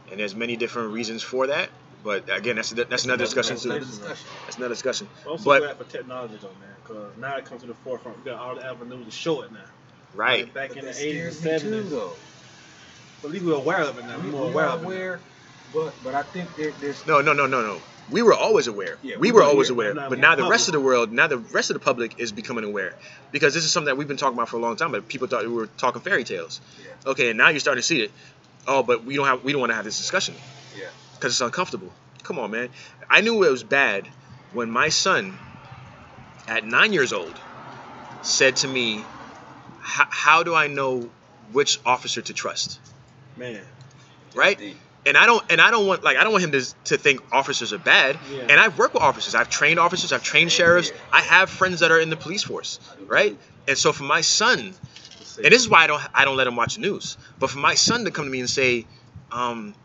and there's many different reasons for that. But again, that's that's another discussion That's too. another discussion. That's another discussion. I'm also But- glad for technology though, man, because now it comes to the forefront. We got all the avenues to show it now. Right. Like back But in the 80s scares and 70s. though. But at least we're aware of it now. We, We're more we aware of it. aware, but but I think there, there's No, no, no, no, no. We were always aware. Yeah, we we were were always aware, aware. but now But we're now the public. rest of the world, now the rest of the public is becoming aware. Because this is something that we've been talking about for a long time, but people thought we were talking fairy tales. Yeah. Okay, and now you're starting to see it. Oh, but we don't have we don't want to have this discussion yeah. Because it's uncomfortable. Come on, man. I knew it was bad when my son, at nine years old, said to me, "How do I know which officer to trust?" Man. Right? Deep. and I don't and I don't want like I don't want him to to think officers are bad. Yeah. And I've worked with officers. I've trained officers. I've trained sheriffs. I have friends that are in the police force, right? And so for my son, and this is why I don't I don't let him watch the news. But for my son to come to me and say, um,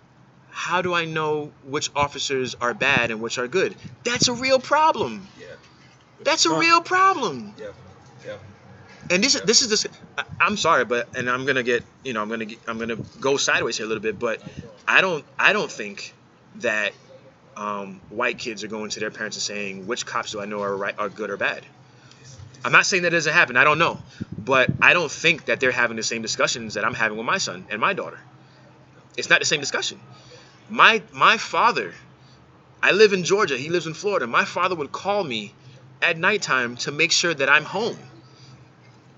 "How do I know which officers are bad and which are good?" That's a real problem. Yeah. That's a real problem. Yep. Yep. And this is this is this. I'm sorry, but and I'm gonna get you know I'm gonna get, I'm gonna go sideways here a little bit, but I don't I don't think that um, white kids are going to their parents and saying which cops do I know are right are good or bad. I'm not saying that doesn't happen. I don't know, but I don't think that they're having the same discussions that I'm having with my son and my daughter. It's not the same discussion. My my father, I live in Georgia. He lives in Florida. My father would call me at nighttime to make sure that I'm home.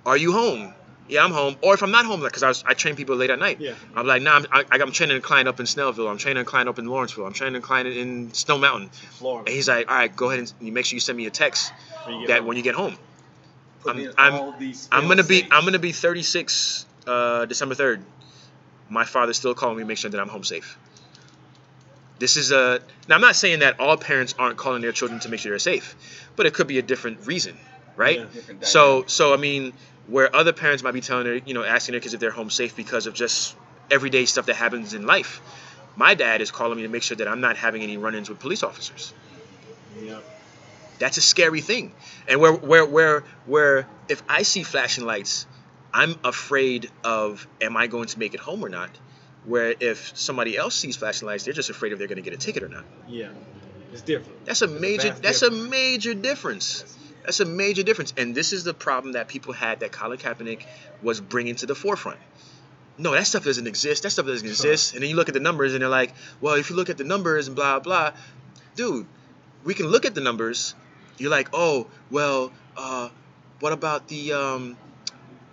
Are you home? Yeah, I'm home. Or if I'm not home, like, cause I, I train people late at night. Yeah. I'm like, nah, I'm, I, I'm training a client up in Snellville. I'm training a client up in Lawrenceville. I'm training a client in Stone Mountain. Florida. And he's like, all right, go ahead and make sure you send me a text When that home. when you get home. Put I'm- I'm- I'm gonna be. I'm gonna be 36 uh, December 3rd. My father's still calling me to make sure that I'm home safe. This is a now I'm not saying that all parents aren't calling their children to make sure they're safe, but it could be a different reason, right? Yeah. Different So so I mean, where other parents might be telling their you know asking their kids if they're home safe because of just everyday stuff that happens in life. My dad is calling me to make sure that I'm not having any run-ins with police officers. Yeah. That's a scary thing. And where where where where if I see flashing lights, I'm afraid of am I going to make it home or not? Where if somebody else sees flashing lights, they're just afraid if they're going to get a ticket or not. Yeah. It's different. That's a a major vast that's a major difference. That's a major difference. And this is the problem that people had that Colin Kaepernick was bringing to the forefront. No, that stuff doesn't exist. That stuff doesn't exist. And then you look at the numbers and they're like, well, if you look at the numbers and blah, blah, dude, we can look at the numbers. You're like, oh, well, uh, what about the um,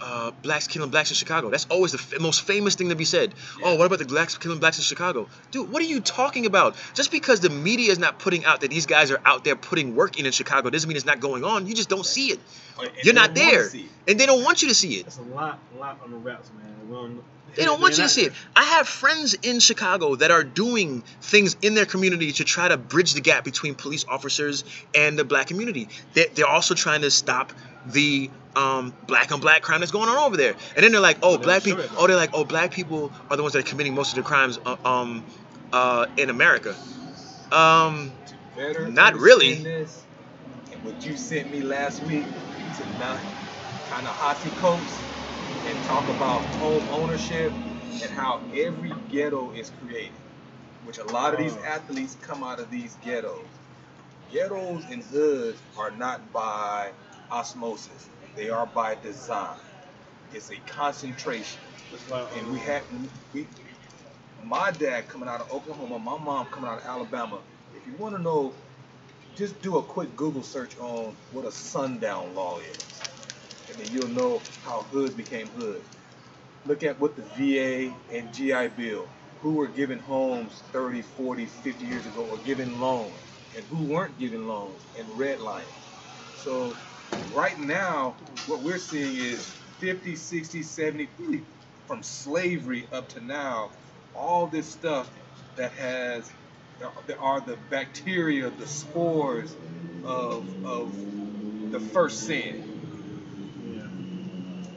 uh, blacks killing blacks in Chicago? That's always the f- most famous thing to be said. Oh, what about the blacks killing blacks in Chicago? Dude, what are you talking about? Just because the media is not putting out that these guys are out there putting work in in Chicago doesn't mean it's not going on. You just don't see it. And You're not there. And they don't want you to see it. That's a lot, a lot on the wraps, man. They don't want you to see it. I have friends in Chicago that are doing things in their community to try to bridge the gap between police officers and the black community. They- They're also trying to stop the um, black on black crime that's going on over there. And then they're like, oh, black people. Oh, they're like, oh, black people are the ones that are committing most of the crimes uh, um, uh, in America. Um, Better Not really. This, and what you sent me last week to not kind of hossy coats and talk about home ownership and how every ghetto is created, which a lot of these Oh. athletes come out of these ghettos. Ghettos and hoods are not by osmosis; they are by design. It's a concentration. And we had we my dad coming out of Oklahoma, my mom coming out of Alabama. If you want to know, just do a quick Google search on what a sundown law is. And then you'll know how hood became hood. Look at what the VA and GI Bill, who were given homes 30, 40, 50 years ago or given loans and who weren't given loans and redlining. So right now, what we're seeing is 50, 60, 70, really from slavery up to now, all this stuff that has, there are the bacteria, the spores of, of the first sin.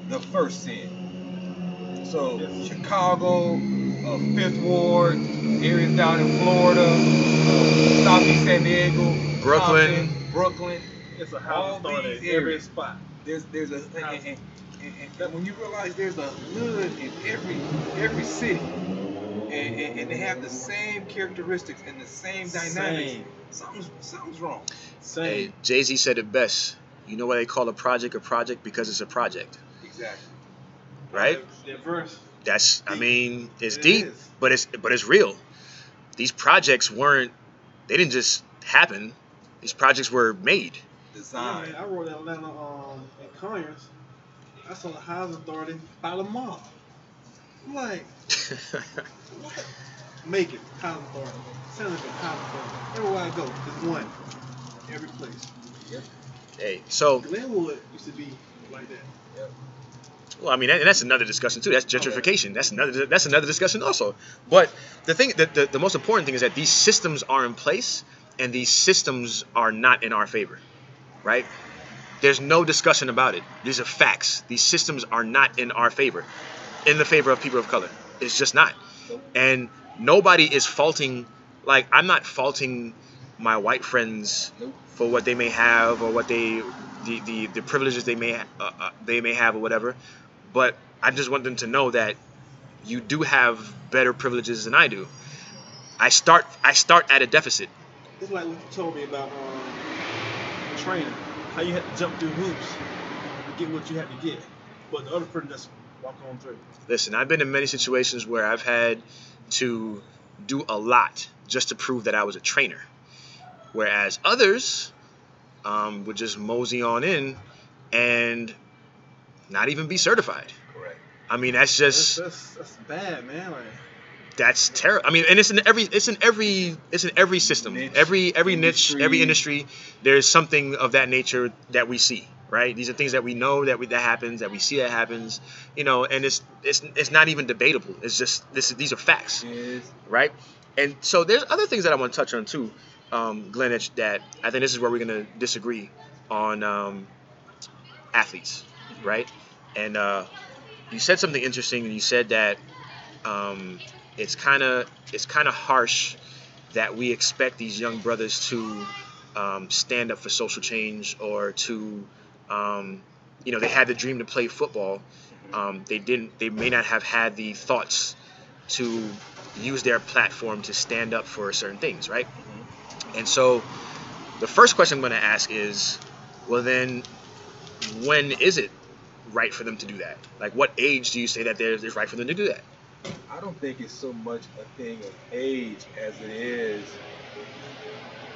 The first sin. So Chicago, uh, Fifth Ward, areas down in Florida, uh, Southeast San Diego, Brooklyn. Compton, Brooklyn. It's a All house started these every spot. There's there's a and, and, and, and that when you realize there's a hood in every every city, and, and, and they have the same characteristics and the same dynamics. Same. Something's something's wrong. Same. Hey, Jay Z said it best. You know why they call a project a project? Because it's a project, Exactly. right? That verse. That's, I mean, it's It deep, is. but it's but it's real. These projects weren't, they didn't just happen. These projects were made. Yeah, I wrote Atlanta um, at Conyers. I saw the housing authority by the mall. I'm like, what? Macon, housing authority. San Luis, housing authority. Everywhere I go, there's one. Every place. hey, so Glenwood used to be like that. Well, I mean, and that's another discussion too. That's gentrification. That's another. That's another discussion also. But the thing, the, the, the most important thing is that these systems are in place, and these systems are not in our favor, right? There's no discussion about it. These are facts. These systems are not in our favor, in the favor of people of color. It's just not. And nobody is faulting. Like I'm not faulting my white friends for what they may have or what they the, the, the privileges they may ha- uh, uh, they may have or whatever but I just want them to know that you do have better privileges than I do I start I start at a deficit It's like what you told me about um, training. How you had to jump through hoops to get what you had to get. But the other person just walk on through. listen I've been in many situations where I've had to do a lot just to prove that I was a trainer whereas others um, would just mosey on in and not even be certified Correct. I mean that's just That's, that's, that's bad, man. Like, that's terrible. I mean, and it's in every it's in every it's in every system, Niche, every every niche, every industry. industry. There's something of that nature that we see, right? These are things that we know that we, that happens, that we see that happens, you know, and it's it's it's not even debatable. It's just this these are facts, right? And so there's other things that I want to touch on too, um, Glenn, that I think this is where we're gonna disagree on um, athletes, right? And uh, you said something interesting. You said that um, it's kind of it's kind of harsh that we expect these young brothers to um, stand up for social change or to um, you know they had the dream to play football um, they didn't they may not have had the thoughts to use their platform to stand up for certain things right and so the first question i'm going to ask is well then when is it right for them to do that like what age do you say that there's it's right for them to do that I don't think it's so much a thing of age as it is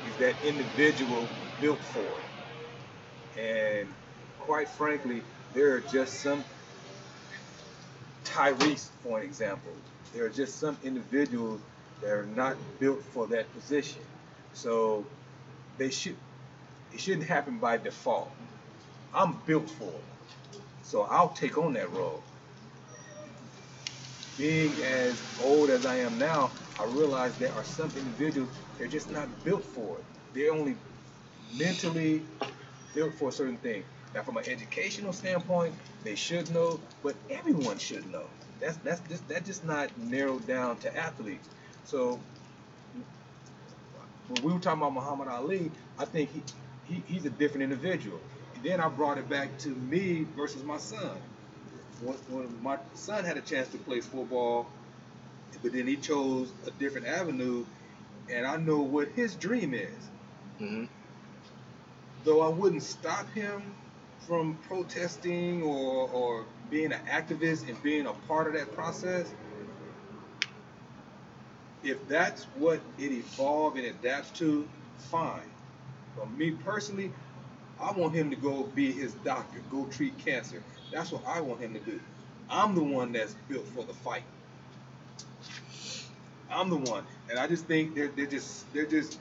is that individual built for it. And quite frankly, there are just some Tyrese, for an example. There are just some individuals that are not built for that position. So they should it shouldn't happen by default. I'm built for it. So I'll take on that role being as old as I am now, I realize there are some individuals they're just not built for it. They're only mentally built for a certain thing. Now, from an educational standpoint, they should know, but everyone should know. That's that's just that's just not narrowed down to athletes. So when we were talking about Muhammad Ali, I think he, he he's a different individual. Then I brought it back to me versus my son when, when my son had a chance to play football, but then he chose a different avenue, and I know what his dream is. hmm Though I wouldn't stop him from protesting or, or being an activist and being a part of that process, if that's what it evolved and adapts to, fine. But me personally, I want him to go be his doctor, go treat cancer. That's what I want him to do. I'm the one that's built for the fight. I'm the one, and I just think they're they're just they're just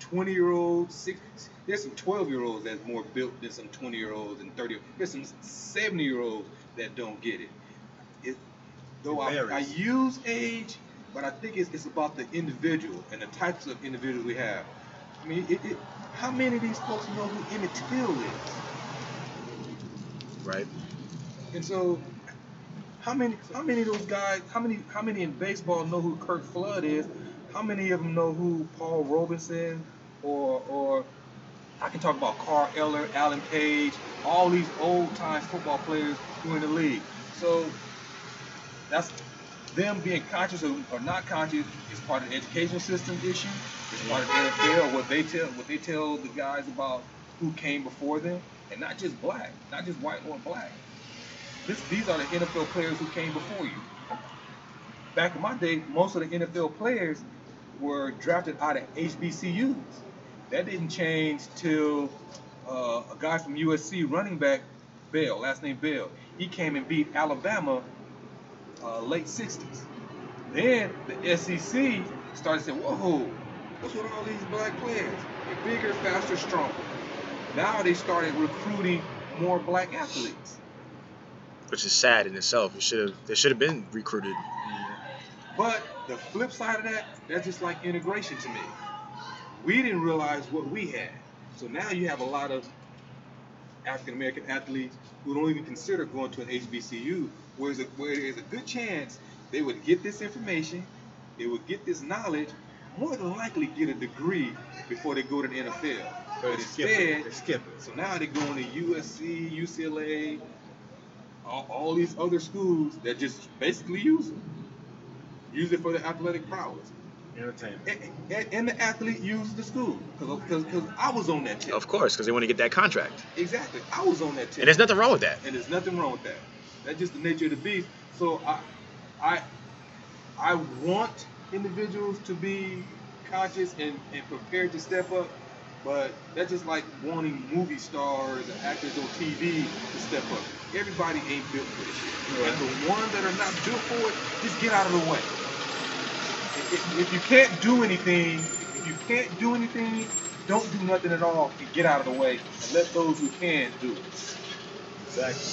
20 year olds, six. There's some 12 year olds that's more built than some 20 year olds and 30. There's some 70 year olds that don't get it. It though It I, I use age, but I think it's, it's about the individual and the types of individuals we have. I mean, it, it, how many of these folks know who Emmett Till is? Right. And so, how many how many of those guys? How many how many in baseball know who Curt Flood is? How many of them know who Paul Robeson or or I can talk about Carl Eller, Alan Page, all these old time football players who are in the league. So that's them being conscious or, or not conscious is part of the educational system issue. It's part of the NFL what they tell what they tell the guys about who came before them, and not just black, not just white or black. This, these are the NFL players who came before you. Back in my day, most of the NFL players were drafted out of HBCUs. That didn't change till uh, a guy from USC, running back Bell, last name Bell, he came and beat Alabama uh, late 60s. Then the SEC started saying, whoa, what's with all these black players? They're bigger, faster, stronger. Now they started recruiting more black athletes. Which is sad in itself. It should have. They should have been recruited. But the flip side of that, that's just like integration to me. We didn't realize what we had. So now you have a lot of African American athletes who don't even consider going to an HBCU, where there's, a, where there's a good chance they would get this information, they would get this knowledge, more than likely get a degree before they go to the NFL. But They skip it. instead, They skip it. so now they're going to USC, UCLA, all, all these other schools that just basically use it. Use it for their athletic prowess. Entertainment. And, and, and the athlete uses the school. Because I was on that tip. Of course, because they want to get that contract. Exactly. I was on that tip. And there's nothing wrong with that. And there's nothing wrong with that. That's just the nature of the beast. So I, I, I want individuals to be conscious and, and prepared to step up, but that's just like wanting movie stars and actors on TV to step up. Everybody ain't built for this shit. Right. And the ones that are not built for it, just get out of the way. If, if- you can't do anything, if you can't do anything, don't do nothing at all and get out of the way and let those who can do it. Exactly.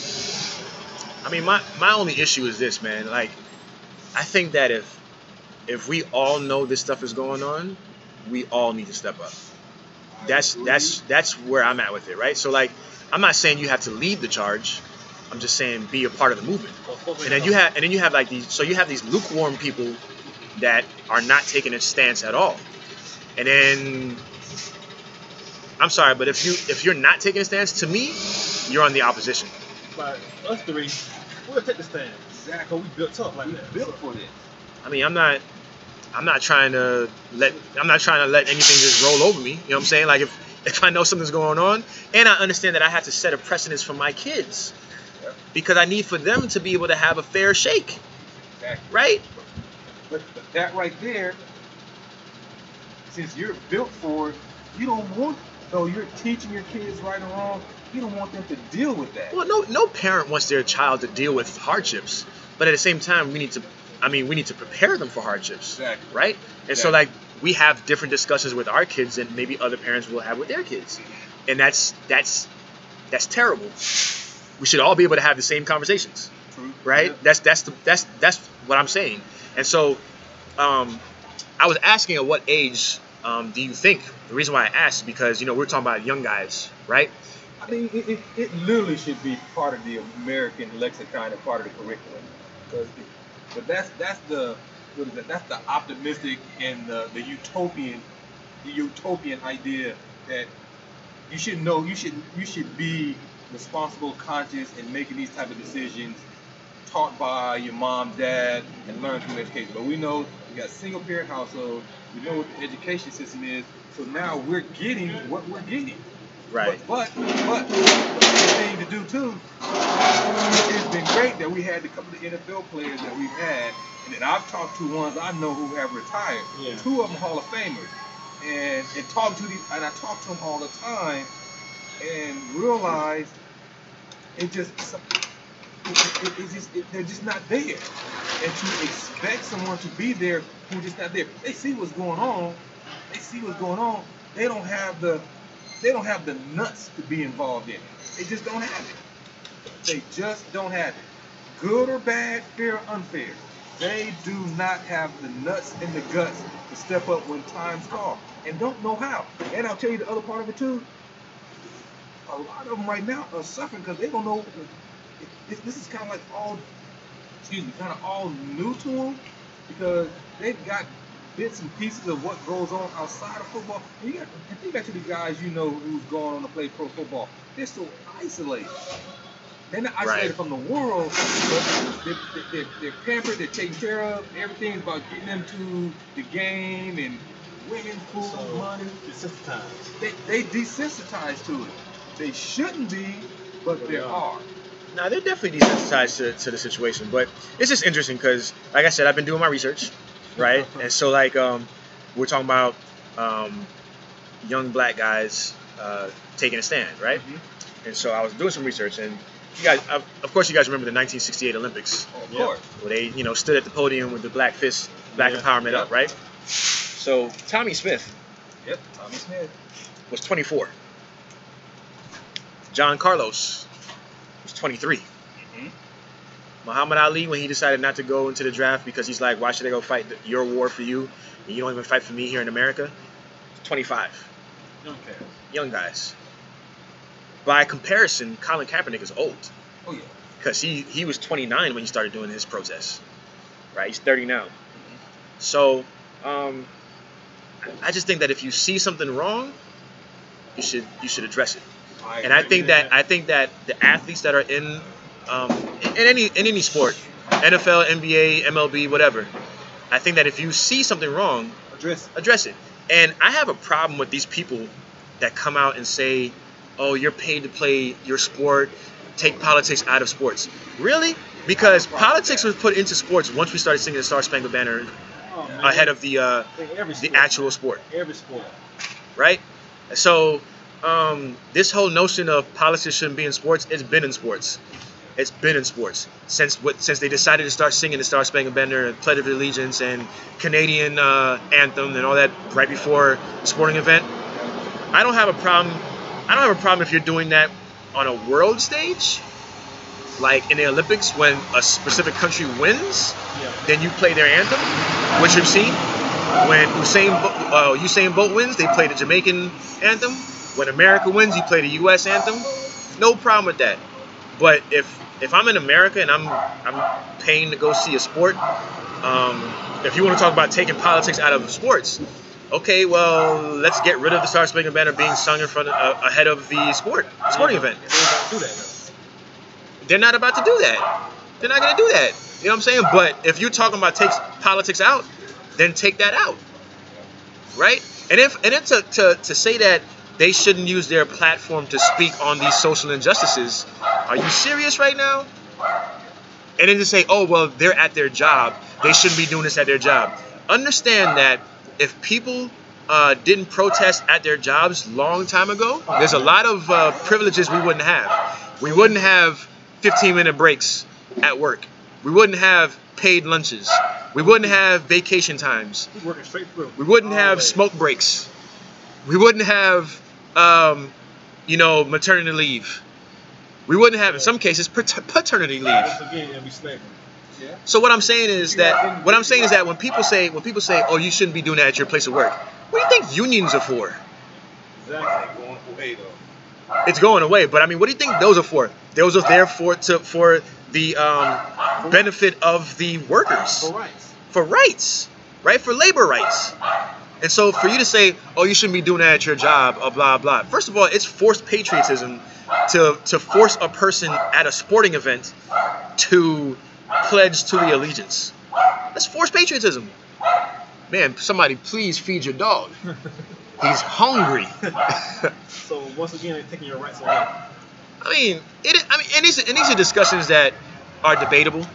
I mean, my my only issue is this, man. Like, I think that if if we all know this stuff is going on, we all need to step up. That's that's that's where I'm at with it, right? So like, I'm not saying you have to lead the charge. I'm just saying be a part of the movement. And then you have and then you have like these so you have these lukewarm people that are not taking a stance at all. And then I'm sorry, but if you if you're not taking a stance, to me, you're on the opposition. But us three, we'll take the stand. Exactly. We built up like We that. built for this. I mean, I'm not I'm not trying to let I'm not trying to let anything just roll over me. You know what I'm saying? Like if if I know something's going on and I understand that I have to set a precedence for my kids Yep. because I need for them to be able to have a fair shake, Exactly. right? But, but that right there, since you're built for it, you don't want though you're teaching your kids right or wrong, you don't want them to deal with that. Well, no no parent wants their child to deal with hardships, but at the same time, we need to I mean, we need to prepare them for hardships, Exactly. right? And so like we have different discussions with our kids than maybe other parents will have with their kids. And that's that's that's terrible. We should all be able to have the same conversations, True. right? Yeah. That's that's the that's that's what I'm saying. And so um I was asking at what age um, do you think? The reason why I asked is because you know we're talking about young guys, right? I mean, it, it, it literally should be part of the American lexicon and part of the curriculum. 'Cause it- but that's that's the what is that? That's the optimistic and the, the utopian, the utopian idea that you should know. You should you should be responsible, conscious, in making these type of decisions, taught by your mom, dad, and learned through education. But we know we got single parent household. We know what the education system is. So now we're getting what we're getting. Right. But but, but the thing to do too. It's been great that we had a couple of NFL players that we've had, and then I've talked to ones I know who have retired. Yeah. Two of them Hall of Famers, and and talk to these, and I talk to them all the time, and realize it just it, it, it's just, it, they're just not there. And to expect someone to be there who's just not there, they see what's going on. They see what's going on. They don't have the they don't have the nuts to be involved in it. They just don't have it. They just don't have it. Good or bad, fair or unfair. They do not have the nuts and the guts to step up when times call and don't know how. And I'll tell you the other part of it too. A lot of them right now are suffering because they don't know. This, this is kind of like all, excuse me, kind of all new to them because they've got bits and pieces of what goes on outside of football. You got, I think back to the guys you know who's going on to play pro football. They're so isolated. They're not isolated Right. from the world, but they're, they're, they're pampered, they're taken care of. Everything's about getting them to the game and winning food, So- money. Desensitized. They, they desensitized to it. They shouldn't be, but But they they are. are. Now they're definitely desensitized to, to the situation, but it's just interesting because, like I said, I've been doing my research, right? and so like um, we're talking about um, young black guys uh, taking a stand, right? Mhm. And so I was doing some research, and you guys, of of course, you guys remember the 1968 Olympics Of Yeah. course. where they, you know, stood at the podium with the black fist, black Yeah. empowerment Yeah. up, right? So Tommie Smith Yep. Tommie Smith. was 24. John Carlos was 23. Muhammad Ali, when he decided not to go into the draft because he's like, why should I go fight the, your war for you? And you don't even fight for me here in America. 25. Young cats. Young guys. By comparison, Colin Kaepernick is old Oh yeah. because he, he was 29 when he started doing his protests. Right? He's 30 now. So, um, I just think that if you see something wrong, you should you should address it. and I think that I think that the athletes that are in um, in any in any sport, NFL, NBA, MLB, whatever, I think that if you see something wrong, Address. address it. And I have a problem with these people that come out and say, "Oh, you're paid to play your sport. Take politics out of sports." Really? Because politics was put into sports once we started singing the Star Spangled Banner Oh, ahead of the uh, the actual sport. Every sport. right? So um, this whole notion of politics shouldn't be in sports, it's been in sports. It's been in sports since what since they decided to start singing the Star Spangled Banner and Pledge of Allegiance and Canadian uh, anthem and all that right before the sporting event. I don't have a problem. I don't have a problem if you're doing that on a world stage, like in the Olympics when a specific country wins Yeah. then you play their anthem, which you've seen. When Usain, uh, Usain Bolt wins, they play the Jamaican anthem. When America wins, you play the U.S. anthem. No problem with that. But if if I'm in America and I'm I'm paying to go see a sport, um, if you want to talk about taking politics out of sports, okay, well let's get rid of the Star Spangled Banner being sung in front of, uh, ahead of the sport sporting event. They're not about to do that. They're not going to do that. You know what I'm saying? But if you're talking about take politics out, then take that out, right? And if and then to, to, to say that they shouldn't use their platform to speak on these social injustices, are you serious right now? And then to say, oh well, they're at their job, they shouldn't be doing this at their job. Understand that if people uh, didn't protest at their jobs long time ago, there's a lot of uh, privileges we wouldn't have. We wouldn't have 15 minute breaks at work. We wouldn't have paid lunches. We wouldn't have vacation times. Working straight through. We wouldn't have smoke breaks. We wouldn't have, um, you know, maternity leave. We wouldn't have, in some cases, paternity leave. Once again, it'll be slavery. Yeah. So what I'm saying is that what I'm saying is that when people say when people say, "Oh, you shouldn't be doing that at your place of work," what do you think unions are for? Exactly. Going away though. It's going away, but I mean, what do you think those are for? Those are there for to for the um, benefit of the workers, For rights. for rights, right? For labor rights. And so for you to say, "Oh, you shouldn't be doing that at your job," uh, blah blah. First of all, it's forced patriotism to to force a person at a sporting event to pledge to the allegiance. That's forced patriotism. Man, somebody please feed your dog. [laughs] He's hungry. [laughs] So once again, they're taking your rights away. I mean, it. I mean, and these and these are discussions that are debatable.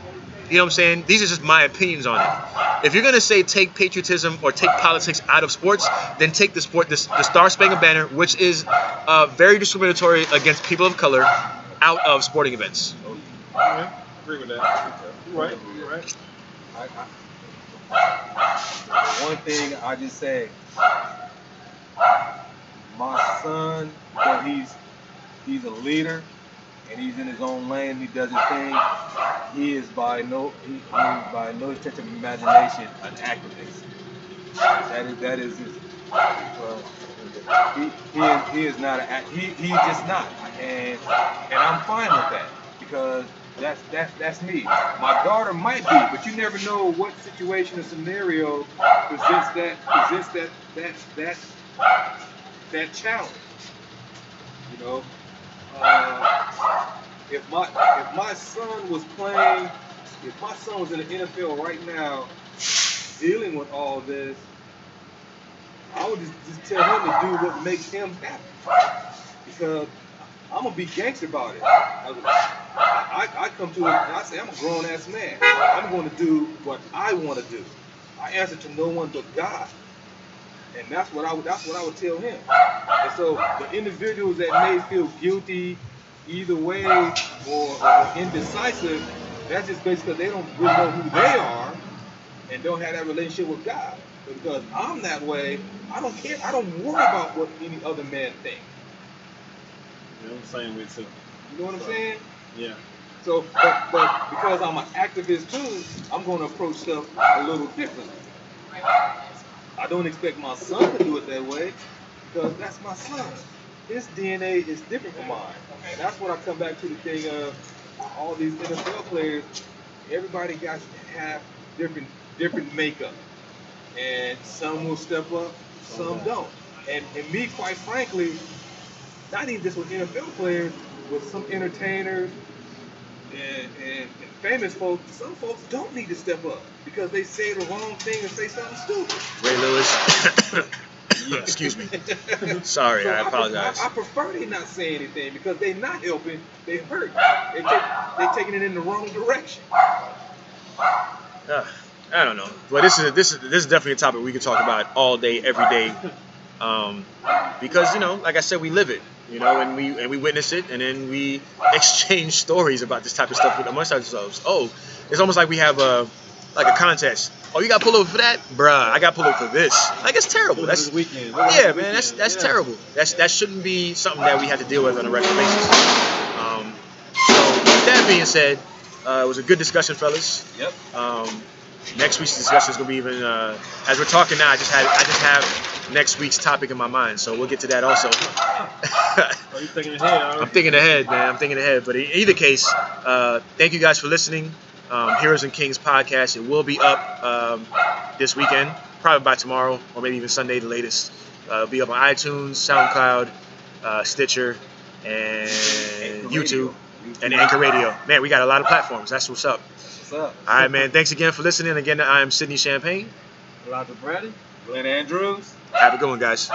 You know what I'm saying? These are just my opinions on it. If you're gonna say take patriotism or take politics out of sports, then take the sport, the, the Star Spangled Banner, which is uh, very discriminatory against people of color, out of sporting events. Yeah. agree with that. You're right. You're right. I, I, one thing I just say, my son, though he's he's a leader and he's in his own lane, he does his thing. He is by no he, he is by no stretch of imagination an activist. That is that is his. Well, he, he is he is not a he he's just not, and and I'm fine with that because that's that's that's me. My daughter might be, but you never know what situation or scenario presents that presents that that that that challenge. You know, uh, if my if my son was playing, if my son was in the NFL right now, dealing with all this, I would just, just tell him to do what makes him happy. Because I'm gonna be gangster about it. I, I, I come to it and I say I'm a grown ass man. I'm going to do what I want to do. I answer to no one but God, and that's what I would that's what I would tell him. And so the individuals that may feel guilty either way or, or indecisive, that's just basically they don't really know who they are and don't have that relationship with God. Because I'm that way, I don't care. I don't worry about what any other man thinks. Yeah, I'm same way too. You know what I'm saying? Yeah. So, but, but because I'm an activist too, I'm going to approach stuff a little differently. I don't expect my son to do it that way because that's my son. His DNA is different from mine. And that's when I come back to the thing of all these NFL players. Everybody got to have different different makeup, and some will step up, some don't. And and me, quite frankly, not even just with NFL players, with some entertainers and, and, and famous folks, some folks don't need to step up because they say the wrong thing and say something stupid. Ray Lewis. [coughs] Yeah. Excuse me. Sorry, So I apologize. I, I prefer they not say anything because they're not helping, they hurt. They take, they taking it in the wrong direction. Uh, I don't know, but this is this is this is definitely a topic we can talk about all day, every day, um, because you know, like I said, we live it, you know, and we and we witness it, and then we [laughs] exchange stories about this type of stuff with amongst ourselves. Oh, it's almost like we have a like a contest. Oh, you got pulled over for that, bruh? I got pulled over for this. Like it's terrible. That's weekend. Yeah, man. That's that's Yeah. terrible. That's that shouldn't be something that we have to deal with on a regular basis. Um, so with that being said, uh, it was a good discussion, fellas. Yep. Um, next week's discussion is gonna be even. Uh, as we're talking now, I just had I just have next week's topic in my mind, so we'll get to that also. [laughs] You thinking ahead? I'm thinking ahead, man. I'm thinking ahead. But in either case, uh, thank you guys for listening. Um, Heroes and Kings podcast. It will be up um, this weekend, probably by tomorrow or maybe even Sunday, the latest. Uh, it'll be up on iTunes, SoundCloud, uh, Stitcher, and YouTube, and Anchor Radio. Man, we got a lot of platforms. That's what's up. That's what's up. All right, man. Thanks again for listening. Again, I am Sydney Champagne. Elijah Bradley. Glenn Andrews. Have a good one, guys.